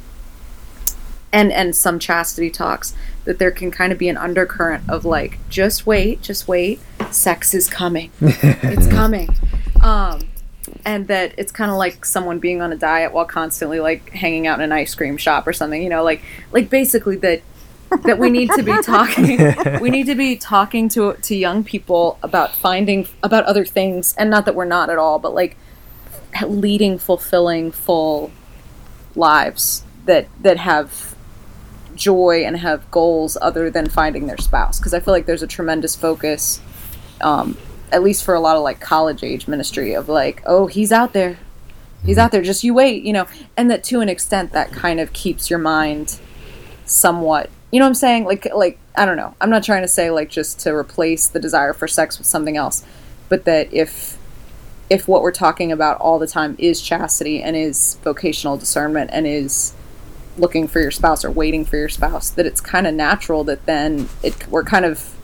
and and some chastity talks, that there can kind of be an undercurrent of like just wait, just wait, sex is coming, it's coming. Um, and that it's kind of like someone being on a diet while constantly like hanging out in an ice cream shop or something you know like like basically that that we need to be talking we need to be talking to to young people about finding about other things and not that we're not at all but like leading fulfilling full lives that that have joy and have goals other than finding their spouse. Because i feel like there's a tremendous focus um, at least for a lot of like college age ministry of like oh he's out there. He's out there. Just you wait you know. And that to an extent that kind of keeps your mind somewhat you know what i'm saying? Like like i don't know. I'm not trying to say like just to replace the desire for sex with something else but that if if what we're talking about all the time is chastity and is vocational discernment and is looking for your spouse or waiting for your spouse that it's kind of natural that then it we're kind of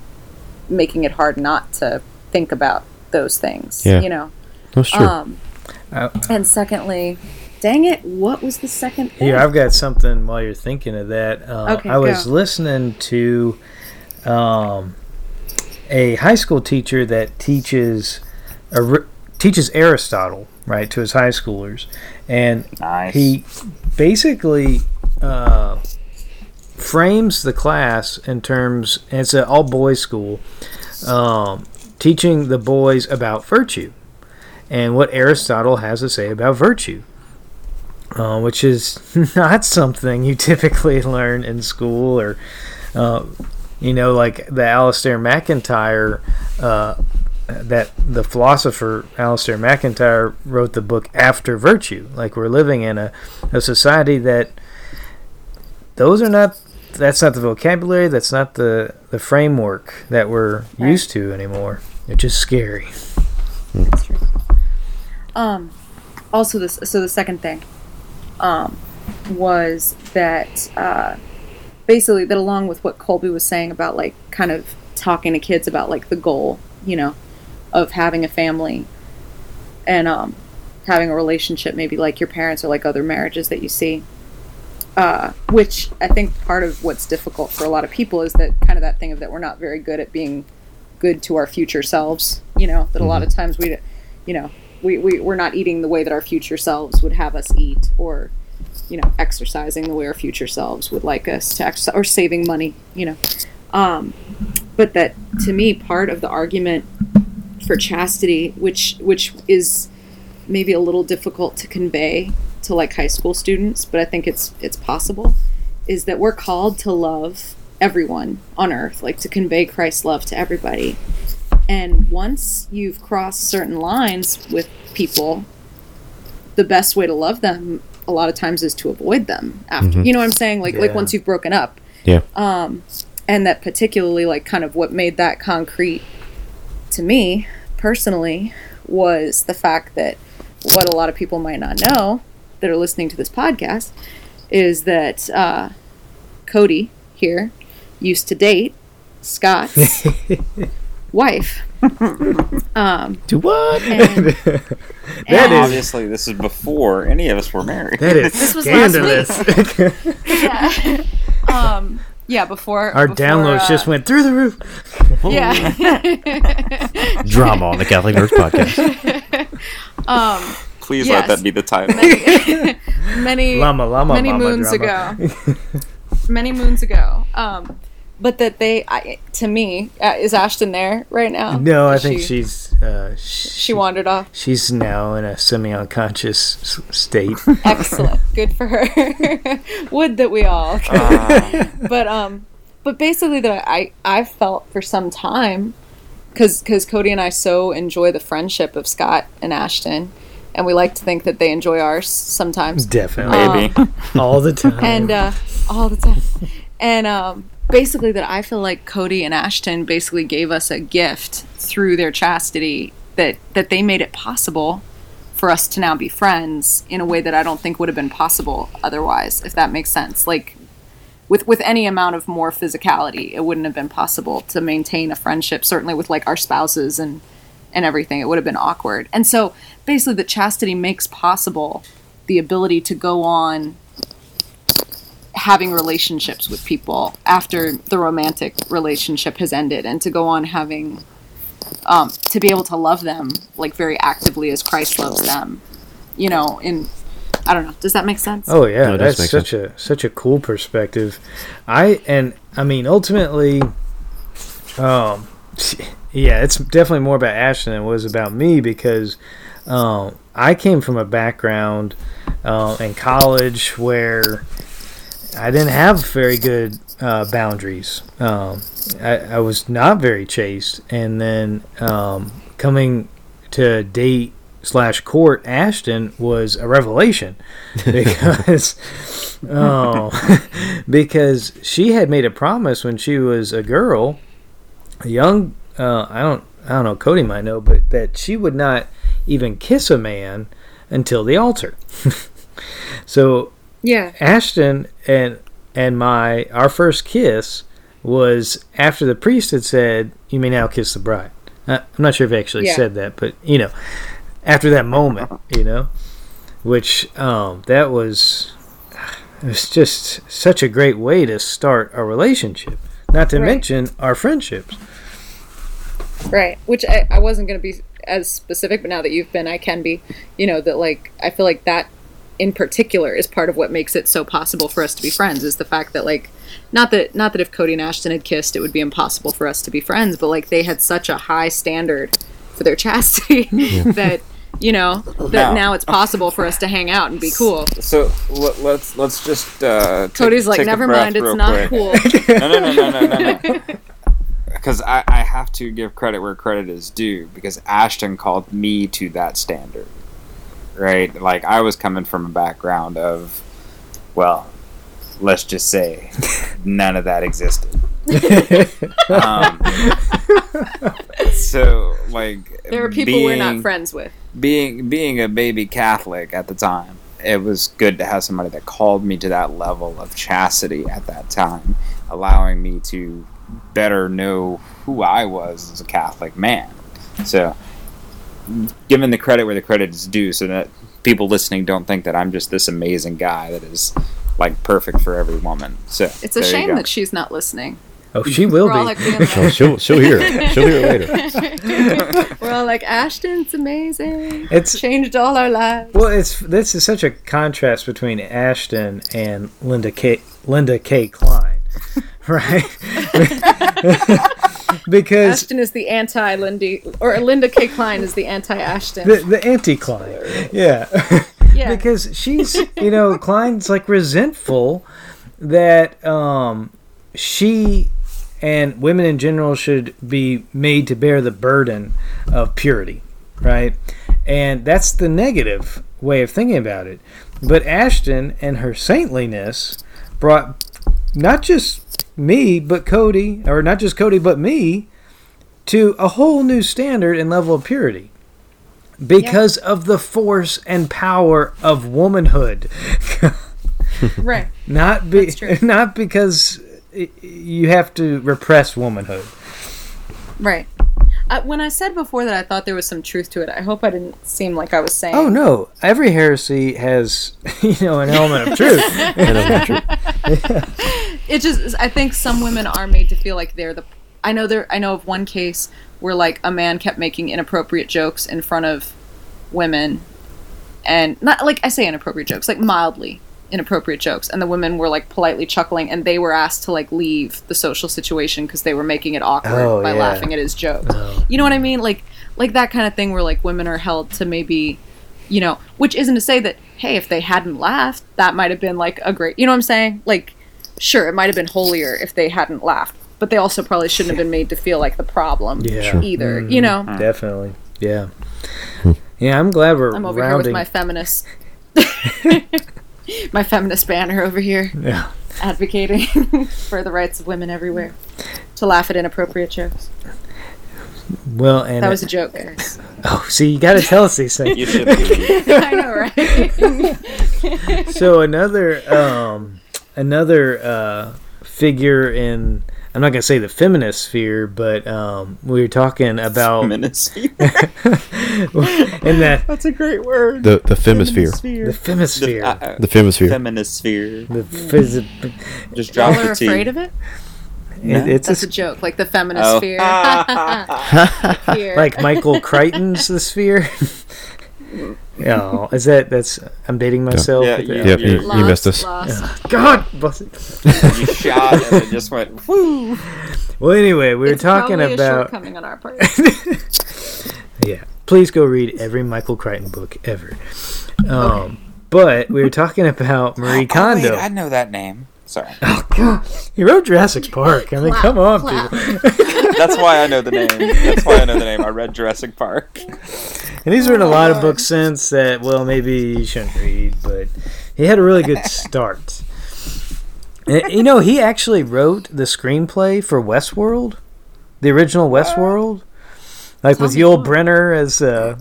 making it hard not to think about those things Yeah. you know That's true. um Uh, and secondly dang it what was the second thing Here, I've got something while you're thinking of that. Uh, Okay, I was go. listening to um, a high school teacher that teaches Ar- teaches Aristotle right to his high schoolers, and Nice. he basically uh, frames the class in terms. It's an all boys school, um, teaching the boys about virtue and what Aristotle has to say about virtue. Uh, which is not something you typically learn in school or uh, you know, like the Alasdair MacIntyre, uh, that the philosopher Alasdair MacIntyre wrote the book After Virtue. Like we're living in a, a society that those are not. That's not the vocabulary. That's not the the framework that we're Right. used to anymore. It's just scary. That's true. Um, also, this so the second thing, um, was that uh, basically that along with what Colby was saying about like kind of talking to kids about like the goal, you know, of having a family and um, having a relationship, maybe like your parents or like other marriages that you see. Uh, which I think part of what's difficult for a lot of people is that kind of that thing of that we're not very good at being good to our future selves. You know, that a lot of times we, you know, we, we, we're not eating the way that our future selves would have us eat or, you know, exercising the way our future selves would like us to exercise or saving money, you know. Um, but that to me, part of the argument for chastity, which, which is maybe a little difficult to convey to like high school students, but I think it's, it's possible, is that we're called to love everyone on earth, like to convey Christ's love to everybody. And once you've crossed certain lines with people, the best way to love them a lot of times is to avoid them after. You know what I'm saying? Like like once you've broken up. Yeah. Um And that particularly like kind of what made that concrete to me personally was the fact that what a lot of people might not know that are listening to this podcast is that uh, Cody here used to date Scott's wife. Um, Do what? And- that and- is Obviously, this is before any of us were married. that is This was last scandalous. yeah. um, yeah, before Our before, downloads uh, just went through the roof. Yeah. Drama on the Catholic Nerds podcast. um, Please Yes. let that be the title. many Llama, llama, many mama moons drama. ago. many moons ago. Um, but that they, I, to me, uh, is Ashton there right now? No, I think she, she's uh, she, she wandered off. she's now in a semi-unconscious state. Excellent, good for her. Would that we all. Uh, but um, but basically that I I felt for some time, because because Cody and I so enjoy the friendship of Scott and Ashton, and we like to think that they enjoy ours sometimes. Definitely, maybe. all the time. and uh, all the time. And um, basically, that I feel like Cody and Ashton basically gave us a gift through their chastity that that they made it possible for us to now be friends in a way that I don't think would have been possible otherwise. If that makes sense, like. With, with any amount of more physicality, it wouldn't have been possible to maintain a friendship. Certainly with like our spouses and and everything, it would have been awkward. And so basically, the chastity makes possible the ability to go on having relationships with people after the romantic relationship has ended and to go on having um, to be able to love them like very actively as christ loves them you know in i don't know does that make sense Oh yeah, No, that's make such a such a cool perspective. I and I mean ultimately, um, yeah, it's definitely more about Ashton than it was about me because um, I came from a background uh, in college where I didn't have very good uh, boundaries. Um, I, I was not very chaste, and then um, coming to date slash court Ashton was a revelation because oh because she had made a promise when she was a girl a young uh, I don't I don't know Cody might know but that she would not even kiss a man until the altar so yeah Ashton and and my our first kiss was after the priest had said, "You may now kiss the bride." Uh, I'm not sure if he actually Yeah. said that, but you know, after that moment, you know, which um, that was it was just such a great way to start a relationship. Not to Right. mention our friendships. Right which I, I wasn't going to be as specific but now that you've been i can be you know that like i feel like that in particular is part of what makes it so possible for us to be friends is the fact that like not that not that if Cody and Ashton had kissed, it would be impossible for us to be friends. But like they had such a high standard for their chastity that you know that No. now it's possible for us to hang out and be cool. So let, let's let's just. Uh, take- Cody's like, take never mind, it's not quick." cool. no, no, no, no, no, no, no. Because I, I have to give credit where credit is due. Because Ashton called me to that standard, right? Like I was coming from a background of, well, let's just say, none of that existed. Um, so like, There are people we're not friends with. being being a baby Catholic at the time, it was good to have somebody that called me to that level of chastity at that time, allowing me to better know who I was as a Catholic man. So, given the credit where the credit is due, so that people listening don't think that I'm just this amazing guy that is like perfect for every woman. So It's a shame that she's not listening. Oh, she will We're be. like Oh, she'll she'll hear it. She'll hear it later. we're all like Ashton's amazing. It's changed all our lives. well, it's this is such a contrast between Ashton and Linda Kay Linda Kay Klein, right? because Ashton is the anti Lindy, or Linda Kay Klein is the anti Ashton. the the anti Klein, yeah. Yeah. because she's you know Klein's like resentful that um she and women in general should be made to bear the burden of purity, right? And that's the negative way of thinking about it. But Ashton and her saintliness brought not just me, but Cody, or not just Cody, but me, to a whole new standard and level of purity because of the force and power of womanhood. right. not be, not because you have to repress womanhood. Right. Uh, when I said before that I thought there was some truth to it, I hope I didn't seem like I was saying. Oh no, every heresy has you know an element of truth. And I'm true. It just I think some women are made to feel like they're the I know there I know of one case where like a man kept making inappropriate jokes in front of women and not like I say inappropriate jokes, like mildly inappropriate jokes and the women were like politely chuckling and they were asked to like leave the social situation because they were making it awkward Oh, by yeah. laughing at his jokes Oh. You know what I mean? Like like that kind of thing where like women are held to maybe you know, which isn't to say that hey, if they hadn't laughed, that might have been like a great, you know what I'm saying? Like sure, it might have been holier if they hadn't laughed, but they also probably shouldn't have been made to feel like the problem Yeah, Sure. either, mm-hmm. you know. Mm-hmm. definitely. Yeah, hmm. yeah. I'm glad we're I'm over here with my feminist my feminist banner over here yeah. advocating for the rights of women everywhere to laugh at inappropriate jokes. Well, and That was a joke, guys. oh, see, you got to tell us these things. You should. I know, right? so another um another uh figure in I'm not gonna say the feminist sphere, but um we were talking about in Ministry. that That's a great word. The the femisphere. the femisphere. The, uh, The femisphere. feminist sphere. the phys- Just drop Y'all the are T. afraid of it? it- it's That's a a, joke, like the feminist Oh. sphere. Like Michael Crichton's the sphere. No, is that that's I'm dating myself. Yeah, with yeah. that? Yep, you, you missed us. lost. God, bless it. you shot and it just went. Woo. Well, anyway, we were talking about shortcoming on our part. Yeah. Please go read every Michael Crichton book ever. Um, But we were talking about Marie Oh, wait, Kondo. I know that name. Sorry. Oh god, he wrote Jurassic Park. I mean, Clap, come on, clap. people. That's why I know the name. That's why I know the name. I read Jurassic Park. And he's written a lot of books since that, well, maybe you shouldn't read, but he had a really good start. You know, he actually wrote the screenplay for Westworld, the original Westworld, like with Yul cool. Brynner as uh,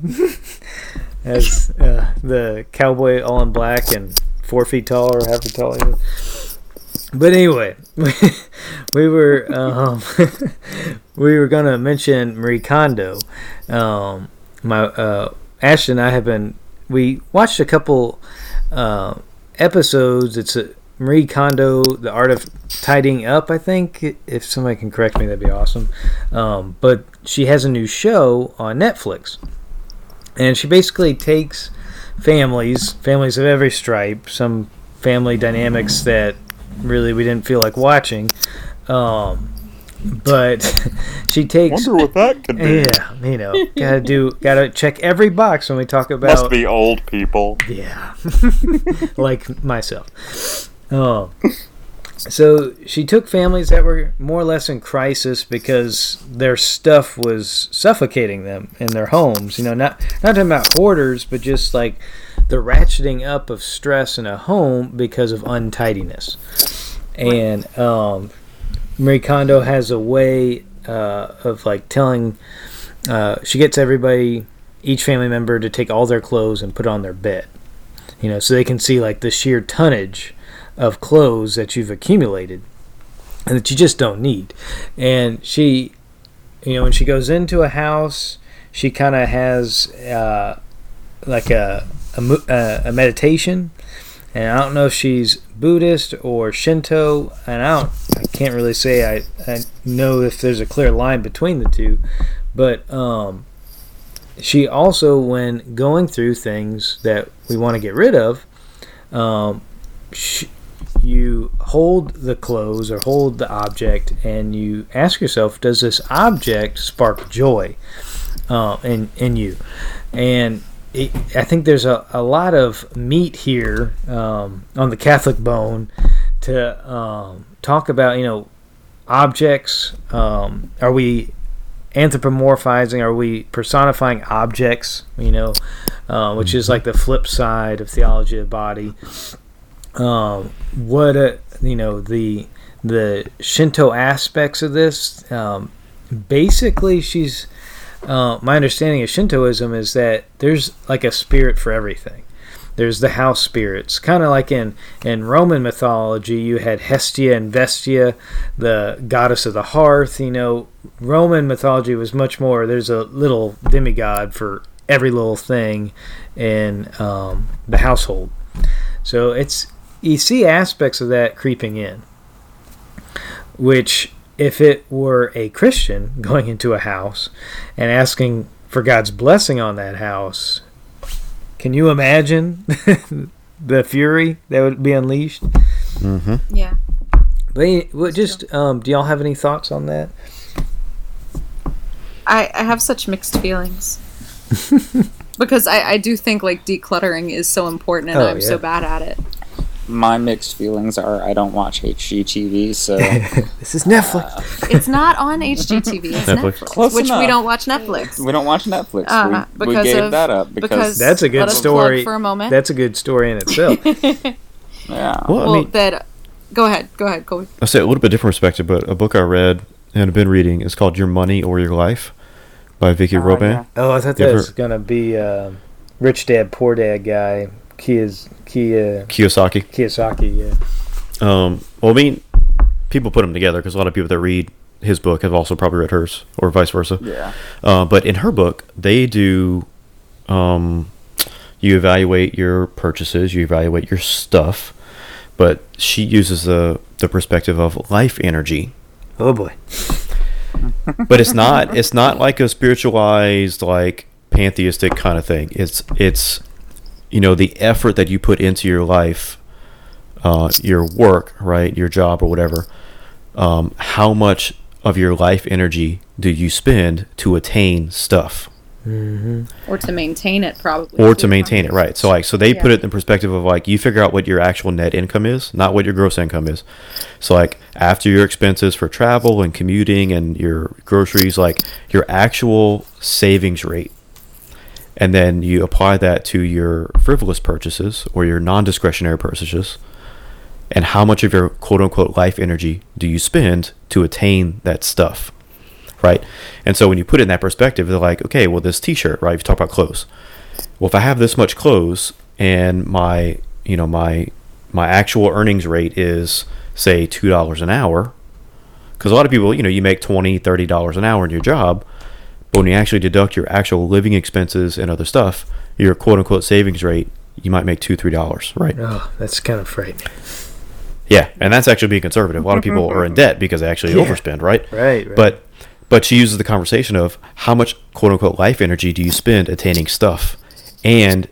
as uh, the cowboy all in black and four feet tall or half feet tall. he was. But anyway, we were um, we were gonna mention Marie Kondo. Um, my uh, Ashton and I have been we watched a couple uh, episodes. It's a Marie Kondo, The Art of Tidying Up. I think if somebody can correct me, that'd be awesome. Um, but she has a new show on Netflix, and she basically takes families, families of every stripe, some family dynamics that really we didn't feel like watching. Um, but she takes. Wonder what that could be. Yeah, you know, gotta do, gotta check every box when we talk about. Must be old people. Yeah, like myself. Oh, so she took families that were more or less in crisis because their stuff was suffocating them in their homes. You know, not not talking about hoarders, but just like the ratcheting up of stress in a home because of untidiness. And um, Marie Kondo has a way uh, of like telling. Uh, she gets everybody, each family member, to take all their clothes and put on their bed. You know, so they can see like the sheer tonnage of clothes that you've accumulated and that you just don't need. And she, you know, when she goes into a house, she kind of has uh, like a a, uh, a meditation. And I don't know if she's Buddhist or Shinto, and I don't, I can't really say I, I know if there's a clear line between the two, but um, she also, when going through things that we want to get rid of, um, you hold the clothes or hold the object and you ask yourself, does this object spark joy uh, in, in you? And I think there's a, a lot of meat here um, on the Catholic bone to um, talk about, you know, objects. Um, are we anthropomorphizing? Are we personifying objects? You know, uh, which is like the flip side of theology of body. Um, what a, you know the the Shinto aspects of this. Um, basically, she's uh, my understanding of Shintoism is that there's like a spirit for everything. There's the house spirits, kind of like in in Roman mythology. You had Hestia and Vestia, the goddess of the hearth. You know, Roman mythology was much more. There's a little demigod for every little thing in um, the household. So it's you see aspects of that creeping in, which if it were a Christian going into a house and asking for God's blessing on that house, can you imagine the fury that would be unleashed? Mm-hmm. Yeah. But what just um, do y'all have any thoughts on that? I, I have such mixed feelings. because I, I do think like decluttering is so important and Oh, I'm so bad at it. My mixed feelings are I don't watch HGTV, so This is Netflix. It's not on HGTV, it's Netflix. Netflix. Close which we don't watch Netflix. we don't watch Netflix. Uh, we, we gave of- that up because, because- That's a good us story. plug for a moment. That's a good story in itself. yeah. Well, I mean, that. Go ahead. Go ahead. Go. I'll say a little bit different perspective, but a book I read and have been reading is called Your Money or Your Life by Vicki Oh, Robin. yeah. oh, I thought You that ever- was gonna be um Rich Dad Poor Dad guy. Kiyas, Kia Kiyosaki. Kiyosaki. Yeah. Um, well, I mean, people put them together because a lot of people that read his book have also probably read hers, or vice versa. Yeah. Uh, but in her book, they do. Um, you evaluate your purchases, you evaluate your stuff, but she uses the the perspective of life energy. Oh boy. But it's not. It's not like a spiritualized, like pantheistic kind of thing. It's it's, you know, the effort that you put into your life, uh, your work, right, your job or whatever. Um, how much of your life energy do you spend to attain stuff? Or to maintain it, probably. or to maintain it right so like so they put it in perspective of like you figure out what your actual net income is not what your gross income is so like after your expenses for travel and commuting and your groceries like your actual savings rate and then you apply that to your frivolous purchases or your non-discretionary purchases and how much of your quote unquote life energy do you spend to attain that stuff right? And so when you put it in that perspective, they're like, okay, well, this T-shirt, right? If you talk about clothes, well, if I have this much clothes and my, you know, my my actual earnings rate is say two dollars an hour, because a lot of people, you know, you make $20 30 dollars an hour in your job, but when you actually deduct your actual living expenses and other stuff, your quote unquote savings rate, you might make two three dollars, right? Oh, that's kind of frightening. Yeah, and that's actually being conservative. A lot of people are in debt because they actually Yeah. overspend, right? Right, right. But but she uses the conversation of how much quote unquote life energy do you spend attaining stuff, and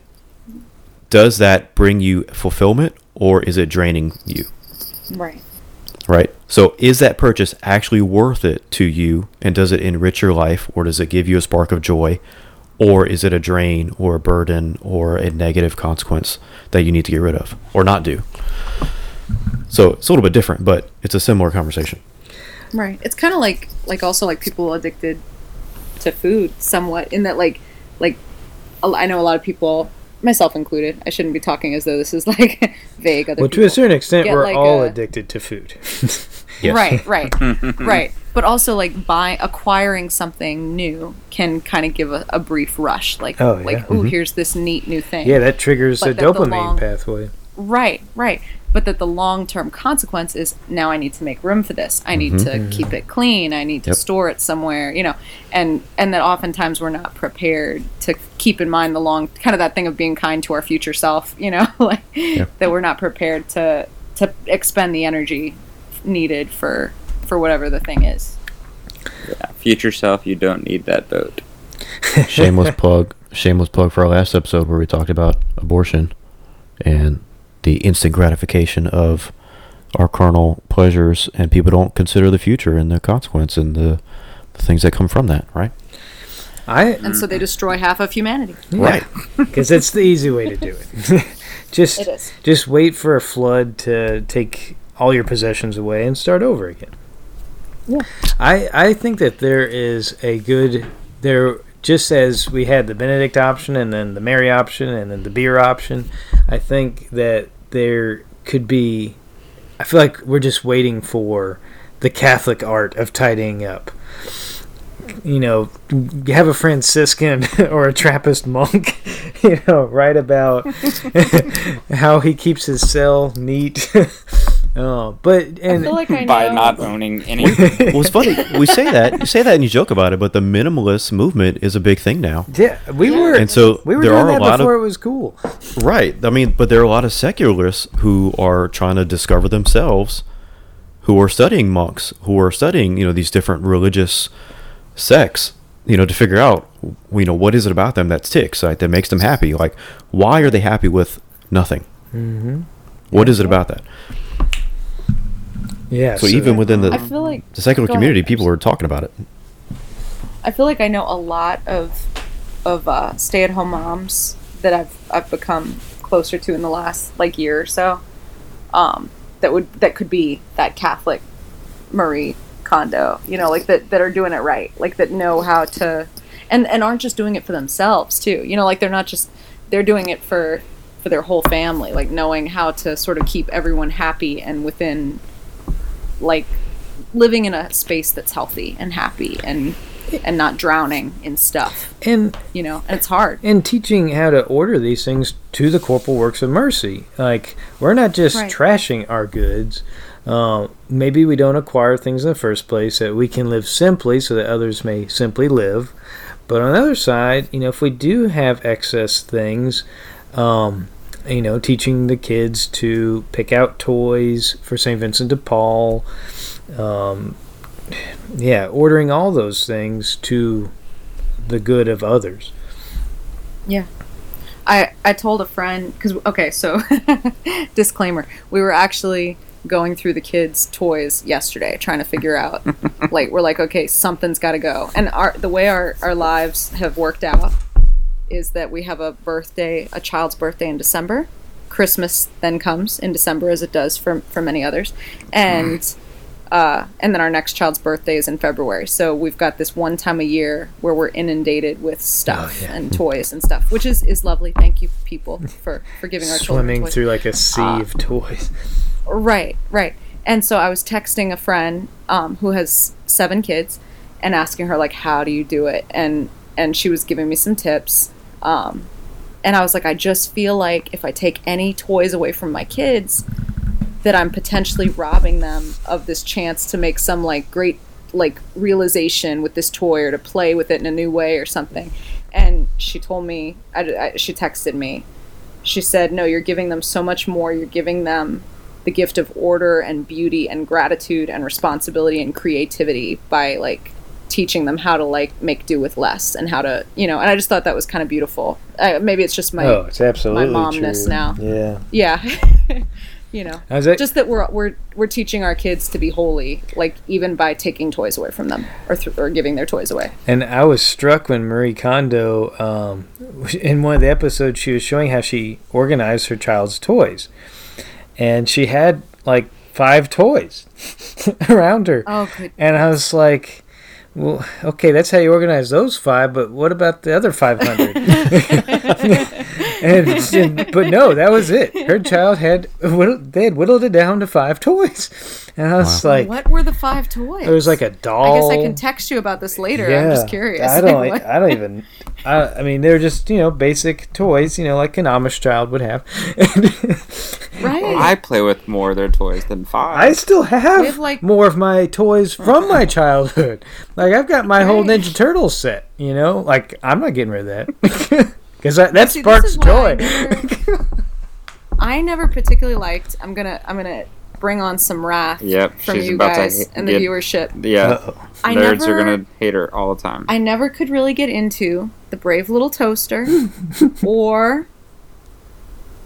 does that bring you fulfillment or is it draining you? Right. right? So is that purchase actually worth it to you and does it enrich your life or does it give you a spark of joy or is it a drain or a burden or a negative consequence that you need to get rid of or not do? So it's a little bit different, but it's a similar conversation. Right. It's kind of like like also like people addicted to food somewhat in that like like I know a lot of people myself included. I shouldn't be talking as though this is like vague other Well, to a certain extent, get we're like all a- addicted to food. Yes. Right, right, right. But also, like, by acquiring something new can kind of give a, a brief rush. Like, Oh, yeah. like, oh, mm-hmm. here's this neat new thing. yeah, that triggers But a that dopamine long- pathway. Right, right. But that the long term consequence is now I need to make room for this. I need to mm-hmm. keep it clean. I need to Yep. store it somewhere, you know. And and that oftentimes we're not prepared to keep in mind the long kind of that thing of being kind to our future self, you know, like that we're not prepared to to expend the energy needed for for whatever the thing is. Yeah, Future self, you don't need that boat. shameless plug shameless plug for our last episode where we talked about abortion and the instant gratification of our carnal pleasures and people don't consider the future and the consequence and the, the things that come from that right I And so they destroy half of humanity. right because it's the easy way to do it. just It is. just wait for a flood to take all your possessions away and start over again. Yeah. I I think that there is a good there just as we had the Benedict option and then the Mary option and then the beer option. I think that there could be. I feel like we're just waiting for the Catholic art of tidying up. You know, you have a Franciscan or a Trappist monk, you know, write about how he keeps his cell neat. Oh, but I and feel like I By know. not owning any. well it's funny we say that you say that and you joke about it but the minimalist movement is a big thing now yeah, we were and so we were there doing are a lot before of it was cool. Right. I mean, but there are a lot of secularists who are trying to discover themselves, who are studying monks, who are studying, you know, these different religious sects, you know, to figure out, you know, what is it about them that ticks, right, that makes them happy? Like, why are they happy with nothing? Mm-hmm. What is it about that? Yeah. So even within I the, feel like the secular Go ahead. community, people are talking about it. I feel like I know a lot of of uh, stay at home moms that I've I've become closer to in the last like year or so. Um, that would that could be that Catholic Marie Kondo, you know, like that that are doing it right, like that know how to, and and aren't just doing it for themselves too. You know, like they're not just they're doing it for for their whole family, like knowing how to sort of keep everyone happy and within like living in a space that's healthy and happy and and not drowning in stuff and you know and it's hard and teaching how to order these things to the corporal works of mercy. Like we're not just Right. trashing our goods. Uh, maybe we don't acquire things in the first place that we can live simply, so that others may simply live. But on the other side, you know, if we do have excess things, um, you know, teaching the kids to pick out toys for St. Vincent de Paul, um, yeah, ordering all those things to the good of others. Yeah. I i told a friend because okay so disclaimer we were actually going through the kids toys yesterday trying to figure out like we're like okay something's got to go and our the way our our lives have worked out is that we have a birthday a child's birthday in december christmas then comes in december as it does for for many others and uh, and then our next child's birthday is in February. So we've got this one time a year where we're inundated with stuff Oh, yeah. and toys and stuff, which is, is lovely. Thank you, people, for, for giving our children Swimming toys. through like a sea Uh, of toys. Right, right. And so I was texting a friend um, who has seven kids and asking her like, "How do you do it?" and and she was giving me some tips. Um, and I was like, I just feel like if I take any toys away from my kids, that I'm potentially robbing them of this chance to make some like great like realization with this toy or to play with it in a new way or something. And she told me, I, I, she texted me. She said, "No, you're giving them so much more. You're giving them the gift of order and beauty and gratitude and responsibility and creativity by like teaching them how to like make do with less and how to you know and i just thought that was kind of beautiful uh, maybe it's just my oh, it's absolutely momness true. now. Yeah. yeah you know, was just that we're we're we're teaching our kids to be holy, like even by taking toys away from them or th- or giving their toys away. And I was struck when Marie Kondo, um, in one of the episodes, she was showing how she organized her child's toys. And she had like five toys around her. Oh, good. And I was like, well, okay, that's how you organize those five, but what about the other 500? and, and- but no, that was it. Her child had, whittled, they had whittled it down to five toys. And I was like, what were the five toys? it was like a doll. I guess I can text you about this later. I'm just curious. I don't. Like, I don't even. I, I mean, they're just you know basic toys, you know, like an Amish child would have. right. I play with more of their toys than five. I still have, have, like- more of my toys from my childhood. Like I've got my whole Ninja Turtles set. You know, like I'm not getting rid of that because that, that See, sparks is I joy. never- I never particularly liked. I'm gonna. I'm gonna bring on some wrath Yep, from she's you about to guys hate- and the get- viewership. yeah, Uh-oh. I nerds are gonna hate her all the time. I never could really get into the Brave Little Toaster or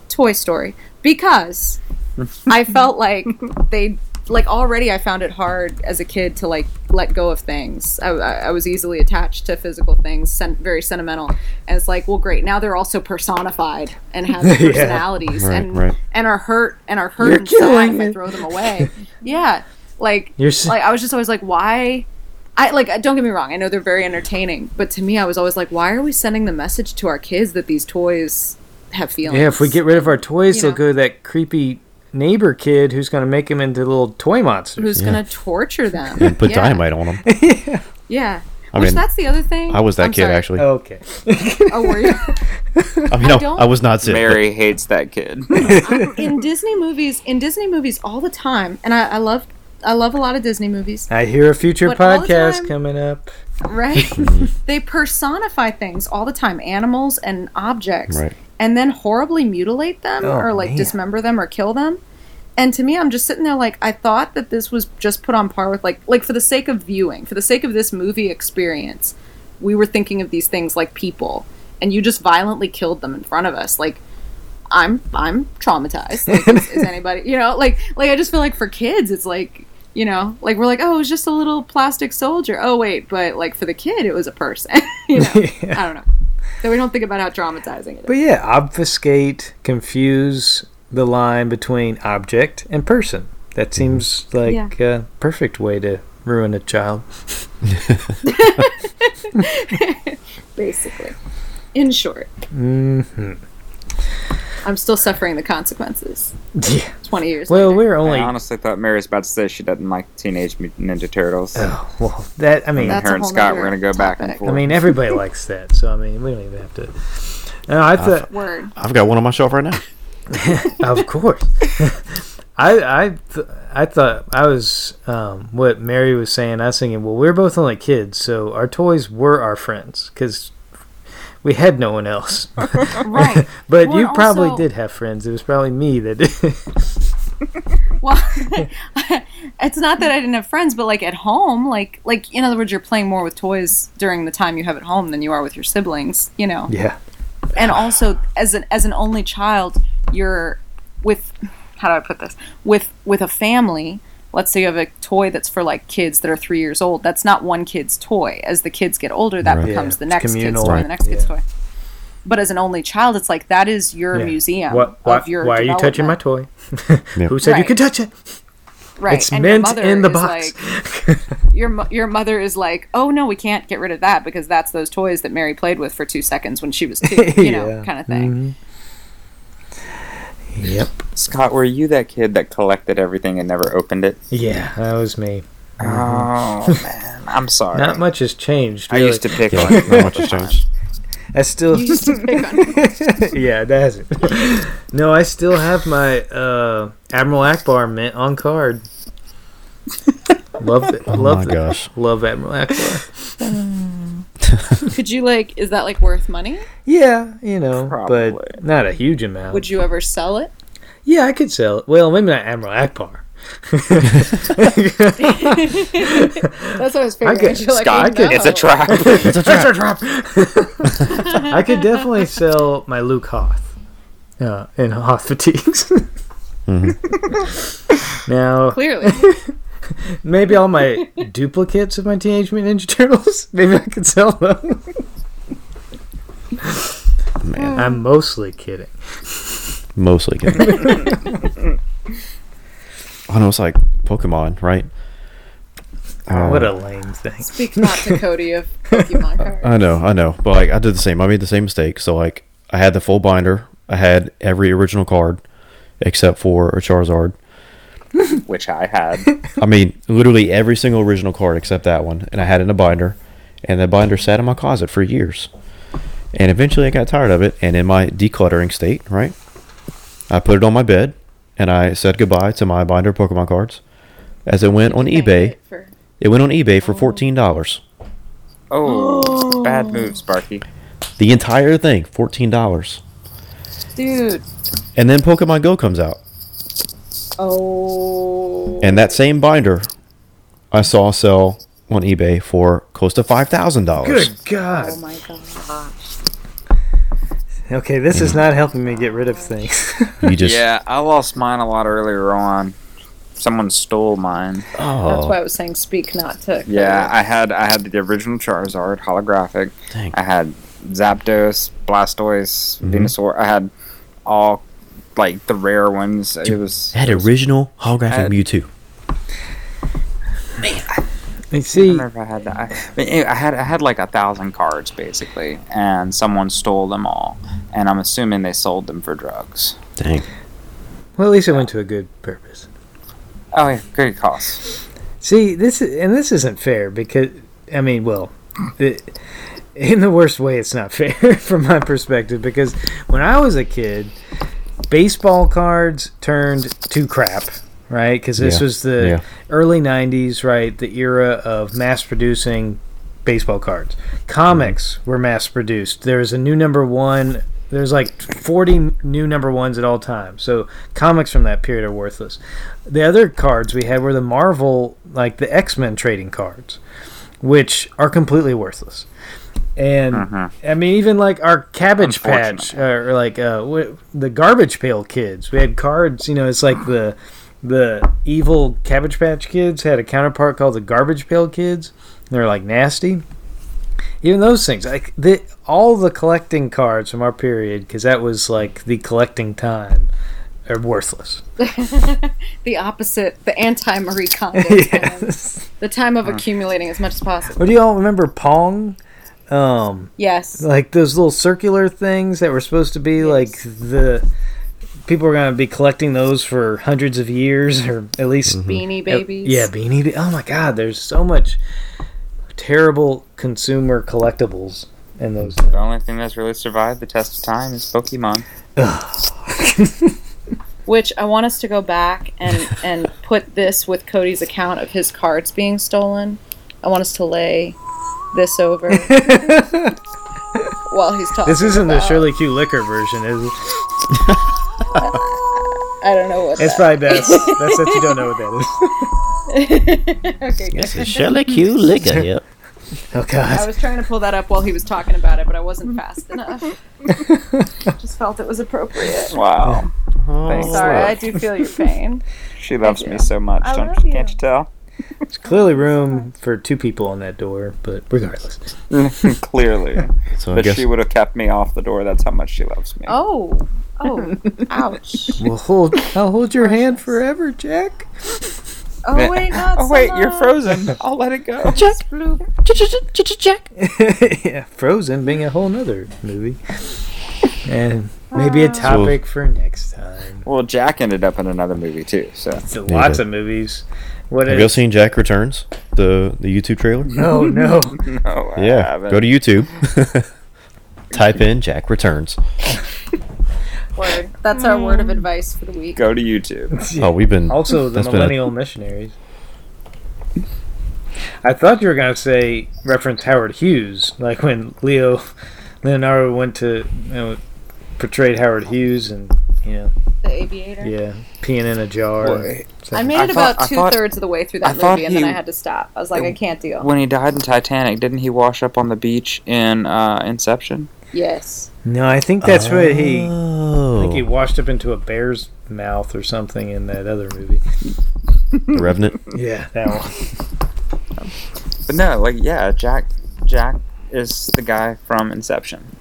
Toy Story because I felt like they like already I found it hard as a kid to like let go of things. I, I, I was easily attached to physical things, sen- very sentimental, and it's like, well, great. Now they're also personified and have Yeah. personalities Right, and right. and are hurt and are hurt You're killing if I throw them away. yeah, like You're like I was just always like, why? I like don't get me wrong. I know they're very entertaining, but to me, I was always like, why are we sending the message to our kids that these toys have feelings? Yeah, if we get rid of our toys, You they'll know. go to that creepy neighbor kid who's going to make them into little toy monsters. who's Yeah. gonna torture them and put yeah. dynamite on them. Yeah, I which mean, that's the other thing. I was that I'm kid sorry. actually. Okay. Oh, were you? I mean, no, don't- I was not sick. Mary hates that kid. in Disney movies, in Disney movies all the time, and I, I love, I love a lot of Disney movies. I hear a future But all the podcast time- coming up. right? Mm-hmm. they personify things all the time, animals and objects, Right. And then horribly mutilate them Oh, or like man. dismember them or kill them. And to me, I'm just sitting there like I thought that this was just put on par with like like for the sake of viewing, for the sake of this movie experience, we were thinking of these things like people, and you just violently killed them in front of us. Like I'm I'm traumatized. Like, is, is anybody you know like like I just feel like for kids it's like you know like we're like oh it was just a little plastic soldier. Oh wait, but like for the kid it was a person. you know Yeah. I don't know. So we don't think about how traumatizing it But yeah, obfuscate, confuse the line between object and person. That seems like a perfect way to ruin a child. Basically, in short, hmm I'm still suffering the consequences. Yeah. Twenty years. Well, later. we're I only. honestly thought Mary was about to say she doesn't like Teenage Mutant Ninja Turtles. Oh, well, that I mean, and That's her and Scott nother were gonna go back and forth. I mean, everybody likes that. So I mean, we don't even have to. No, I thought, word. I've got one on my shelf right now. of course. I I th- I thought I was um, what Mary was saying. I was thinking, well, we're both only kids, so our toys were our friends because we had no one else. Right. but Well, you probably also- did have friends. It was probably me that did. Well, it's not that I didn't have friends, but like at home, like like in other words, you're playing more with toys during the time you have at home than you are with your siblings. You know. yeah. and also as an as an only child you're with how do i put this with with a family let's say you have a toy that's for like kids that are three years old that's not one kid's toy as the kids get older that Right. becomes Yeah, the it's next kid's toy Right. the next kid's toy but as an only child it's like that is your Yeah. museum What, why, of your why are you touching my toy? Who said you Right. could touch it? right It's and your meant in the box. like your your mother is like oh no we can't get rid of that because that's those toys that mary played with for two seconds when she was two you know kind of thing Mhm. Yep. Scott, were you that kid that collected everything and never opened it? Yeah, that was me. Oh man, I'm sorry. Not much has changed. I used to pick Yeah, on not much has changed. I still. You used to pick on yeah, it hasn't. no, I still have my uh, Admiral Ackbar mint on card. love it. Oh love my it. gosh. Love Admiral Ackbar. Could you like? Is that like worth money? Yeah, you know, Probably. but not a huge amount. Would you ever sell it? Yeah, I could sell it. Well, maybe not Admiral Ackbar. That's what I was I could- You're like, Scott, oh, I could- It's a no. trap. It's a trap. I could definitely sell my Luke Hoth uh, in Hoth fatigues. Now, Clearly. maybe all my duplicates of my Teenage Mutant Ninja Turtles, maybe I could sell them. Man, I'm mostly kidding. mostly kidding. I know it's like Pokemon, right? Uh, what a lame thing. Speak not to Cody of Pokemon cards. I know, I know, but like I did the same. I made the same mistake. So like I had the full binder. I had every original card except for a Charizard. which I had. I mean, literally every single original card except that one, and I had it in a binder, and the binder sat in my closet for years. And eventually, I got tired of it, and in my decluttering state, right, I put it on my bed, and I said goodbye to my binder of Pokemon cards. As it went on eBay, it for- it went on eBay for oh. fourteen dollars. Oh, bad move, Sparky. The entire thing, fourteen dollars. Dude. And then Pokemon Go comes out, Oh. and that same binder, I saw sell on eBay for close to five thousand dollars. Good God. Oh my gosh. Okay, this is not helping me get rid of things. You just yeah, I lost mine a lot earlier on. Someone stole mine. oh That's why I was saying speak not to. Yeah, I had I had the original Charizard holographic. dang. I had Zapdos, Blastoise, Mhm. Venusaur. I had all like the rare ones. It was It had it was- original holographic had- Mewtwo. You I see, don't remember I had that. I, I had I had like a thousand cards basically, and someone stole them all. And I'm assuming they sold them for drugs. Dang. well, at least it went to a good purpose. Oh yeah, good cost. See, this is, and this isn't fair because I mean, well, it, in the worst way, it's not fair from my perspective because when I was a kid, baseball cards turned to crap, right? Because this Yeah. was the Yeah. early '90s, right? The era of mass producing baseball cards. Comics mm-hmm. were mass produced. There was a new number one. There's like 40 new number ones at all times. So comics from that period are worthless. The other cards we had were the Marvel, like the X Men trading cards, which are completely worthless. And Mhm. I mean, even like our Cabbage Patch, Unfortunate. or like uh, w- the Garbage Pail Kids, we had cards. You know, it's like the the evil Cabbage Patch Kids had a counterpart called the Garbage Pail Kids. They're like nasty. Even those things, like the all the collecting cards from our period, because that was like the collecting time, are worthless. the opposite, the anti Marie Kondo time. yes. The time of accumulating as much as possible. What do y'all remember? Pong. Um, Yes. like those little circular things that were supposed to be like the people are going to be collecting those for hundreds of years or at least Beanie babies. yeah beanie Ba- oh my god there's so much terrible consumer collectibles in those things. The only thing that's really survived the test of time is Pokemon. Which I want us to go back and and put this with Cody's account of his cards being stolen. I want us to lay this over while he's talking. this isn't the Shirley Q liquor version is it I don't know what. it's that- probably best that's that you don't know what that is okay, good. This is Shirley Q liquor. Yep. oh I was trying to pull that up while he was talking about it, but I wasn't fast enough. Just felt it was appropriate. Wow, Thanks. Sorry, Love. I do feel your pain. she loves me so much. I Don't love you? Can't you. you tell? There's clearly room for two people on that door but regardless Clearly, So but guess she would have kept me off the door. That's how much she loves me. Oh, oh, ouch. well hold i'll hold your hand forever jack Oh wait, not Oh so wait, you're frozen. I'll let it go. Just blue. Jack. yeah, Frozen being a whole nother movie. And maybe a oh. topic for next time. Well, Jack ended up in another movie too. So So lots of movies. What have you all seen Jack Returns? The the YouTube trailer? No, no. no, I Yeah. haven't. Go to YouTube. Type in Jack Returns. Word. That's our word of mm. advice for the week. Go to YouTube. Oh, we've been Also, the That's a- Millennial Missionaries. I thought you were gonna say reference Howard Hughes, like when Leo Leonardo went to you know portrayed Howard Hughes and You know, The Aviator. yeah, peeing in a jar. Well, I made I it thought- about I two thought- thirds of the way through that I movie, and then I had to stop. I was like, I can't deal. When he died in Titanic, didn't he wash up on the beach in uh, Inception? yes. no, I think that's what he. I Oh, think he washed up into a bear's mouth or something in that other movie. the Revenant. Yeah, that one. But no, like yeah, Jack Jack is the guy from Inception.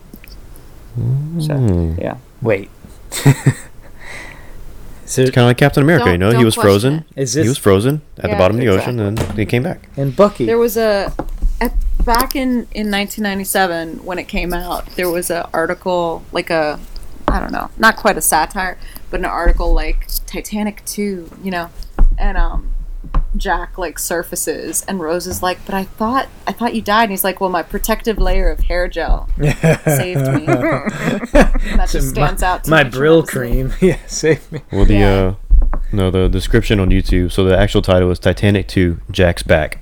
So Hmm. yeah, Wait. so, It's kind of like Captain America, you know. He was question frozen. it. is He was frozen at the Yeah, bottom of the ocean, and he came back. and Bucky? There was a, at, back in in 1997 when it came out. There was an article like a, I don't know, not quite a satire, but an article like Titanic 2, you know, and um, Jack like surfaces and Rose is like, but I thought I thought you died, and he's like, well, my protective layer of hair gel saved me. that just stands my, out. To My me Brill cream. Yeah, save me. Well, the Yeah. uh, no, the description on YouTube. So the actual title is Titanic 2: Jack's Back.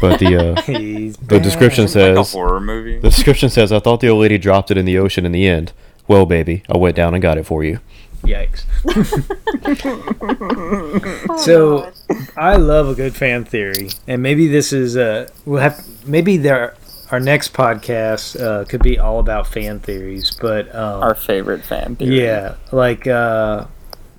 But the uh, He's the description like a says horror movie. the description says I thought the old lady dropped it in the ocean in the end. Well, baby, I went down and got it for you. Yikes. Oh, So- I love a good fan theory, and maybe this is uh we'll have maybe there our next podcast uh, could be all about fan theories, but um, Our favorite fan theory. yeah, like uh,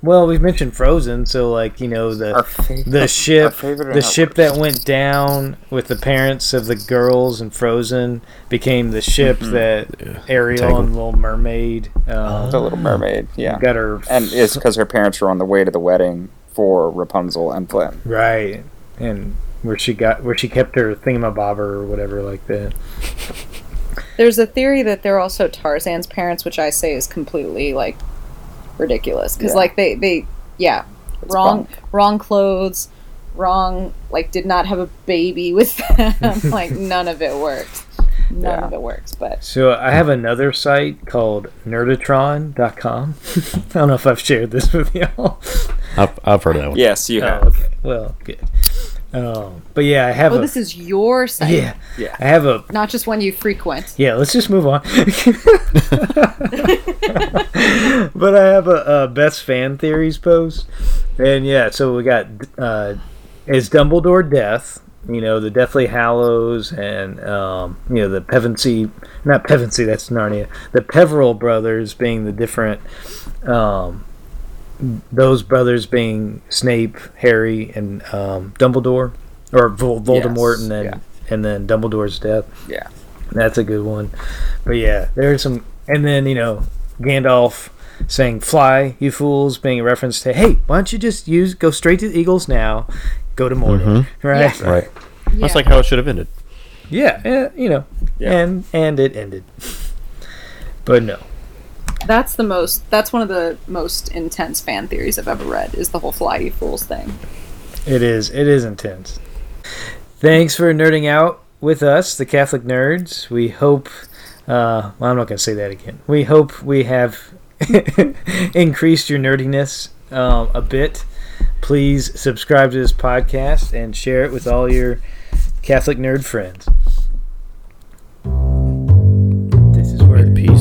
well we've mentioned Frozen, so like you know the favorite. the ship the ship that went down with the parents of the girls and Frozen became the ship Mm-hmm. that Ariel Tangled. and Little Mermaid um, The Little Mermaid. Yeah, got her and it's because her parents were on the way to the wedding for Rapunzel and Flynn. right and where she got where she kept her thingamabobber or whatever like that. There's a theory that they're also Tarzan's parents, which I say is completely like ridiculous because Yeah. like they they yeah It's wrong bunk. wrong clothes wrong like did not have a baby with them like none of it works none Yeah. of it works but So I have another site called nerdatron.com. I don't know if I've shared this with y'all. I've, I've heard of that one. Yes, you Oh, have. okay. Well, good. Um, but yeah, I have oh a this is your site yeah, Yeah. I have a not just one you frequent yeah. Let's just move on. but I have a, a best fan theories post, and yeah, so we got uh, is Dumbledore death? You know the Deathly Hallows and um, you know the Pevensie, not Pevensie, that's Narnia. The Peverell brothers being the different, um, those brothers being Snape, Harry, and um, Dumbledore, or Vol- Voldemort, Yes, and then yeah. and then Dumbledore's death. Yeah. That's a good one. But yeah, there's some, and then you know Gandalf saying "Fly, you fools," being a reference to, "Hey, why don't you just use go straight to the Eagles now, go to Mordor, right?" Yeah. Right. yeah. That's like how it should have ended. Yeah, eh, you know, Yeah. and and it ended. But no, that's the most that's one of the most intense fan theories i've ever read is the whole fly you fools thing it is it is intense. Thanks for nerding out with us, the Catholic nerds. We hope. Uh, well, I'm not going to say that again. We hope we have increased your nerdiness um, a bit. Please subscribe to this podcast and share it with all your Catholic nerd friends. This is where Peace.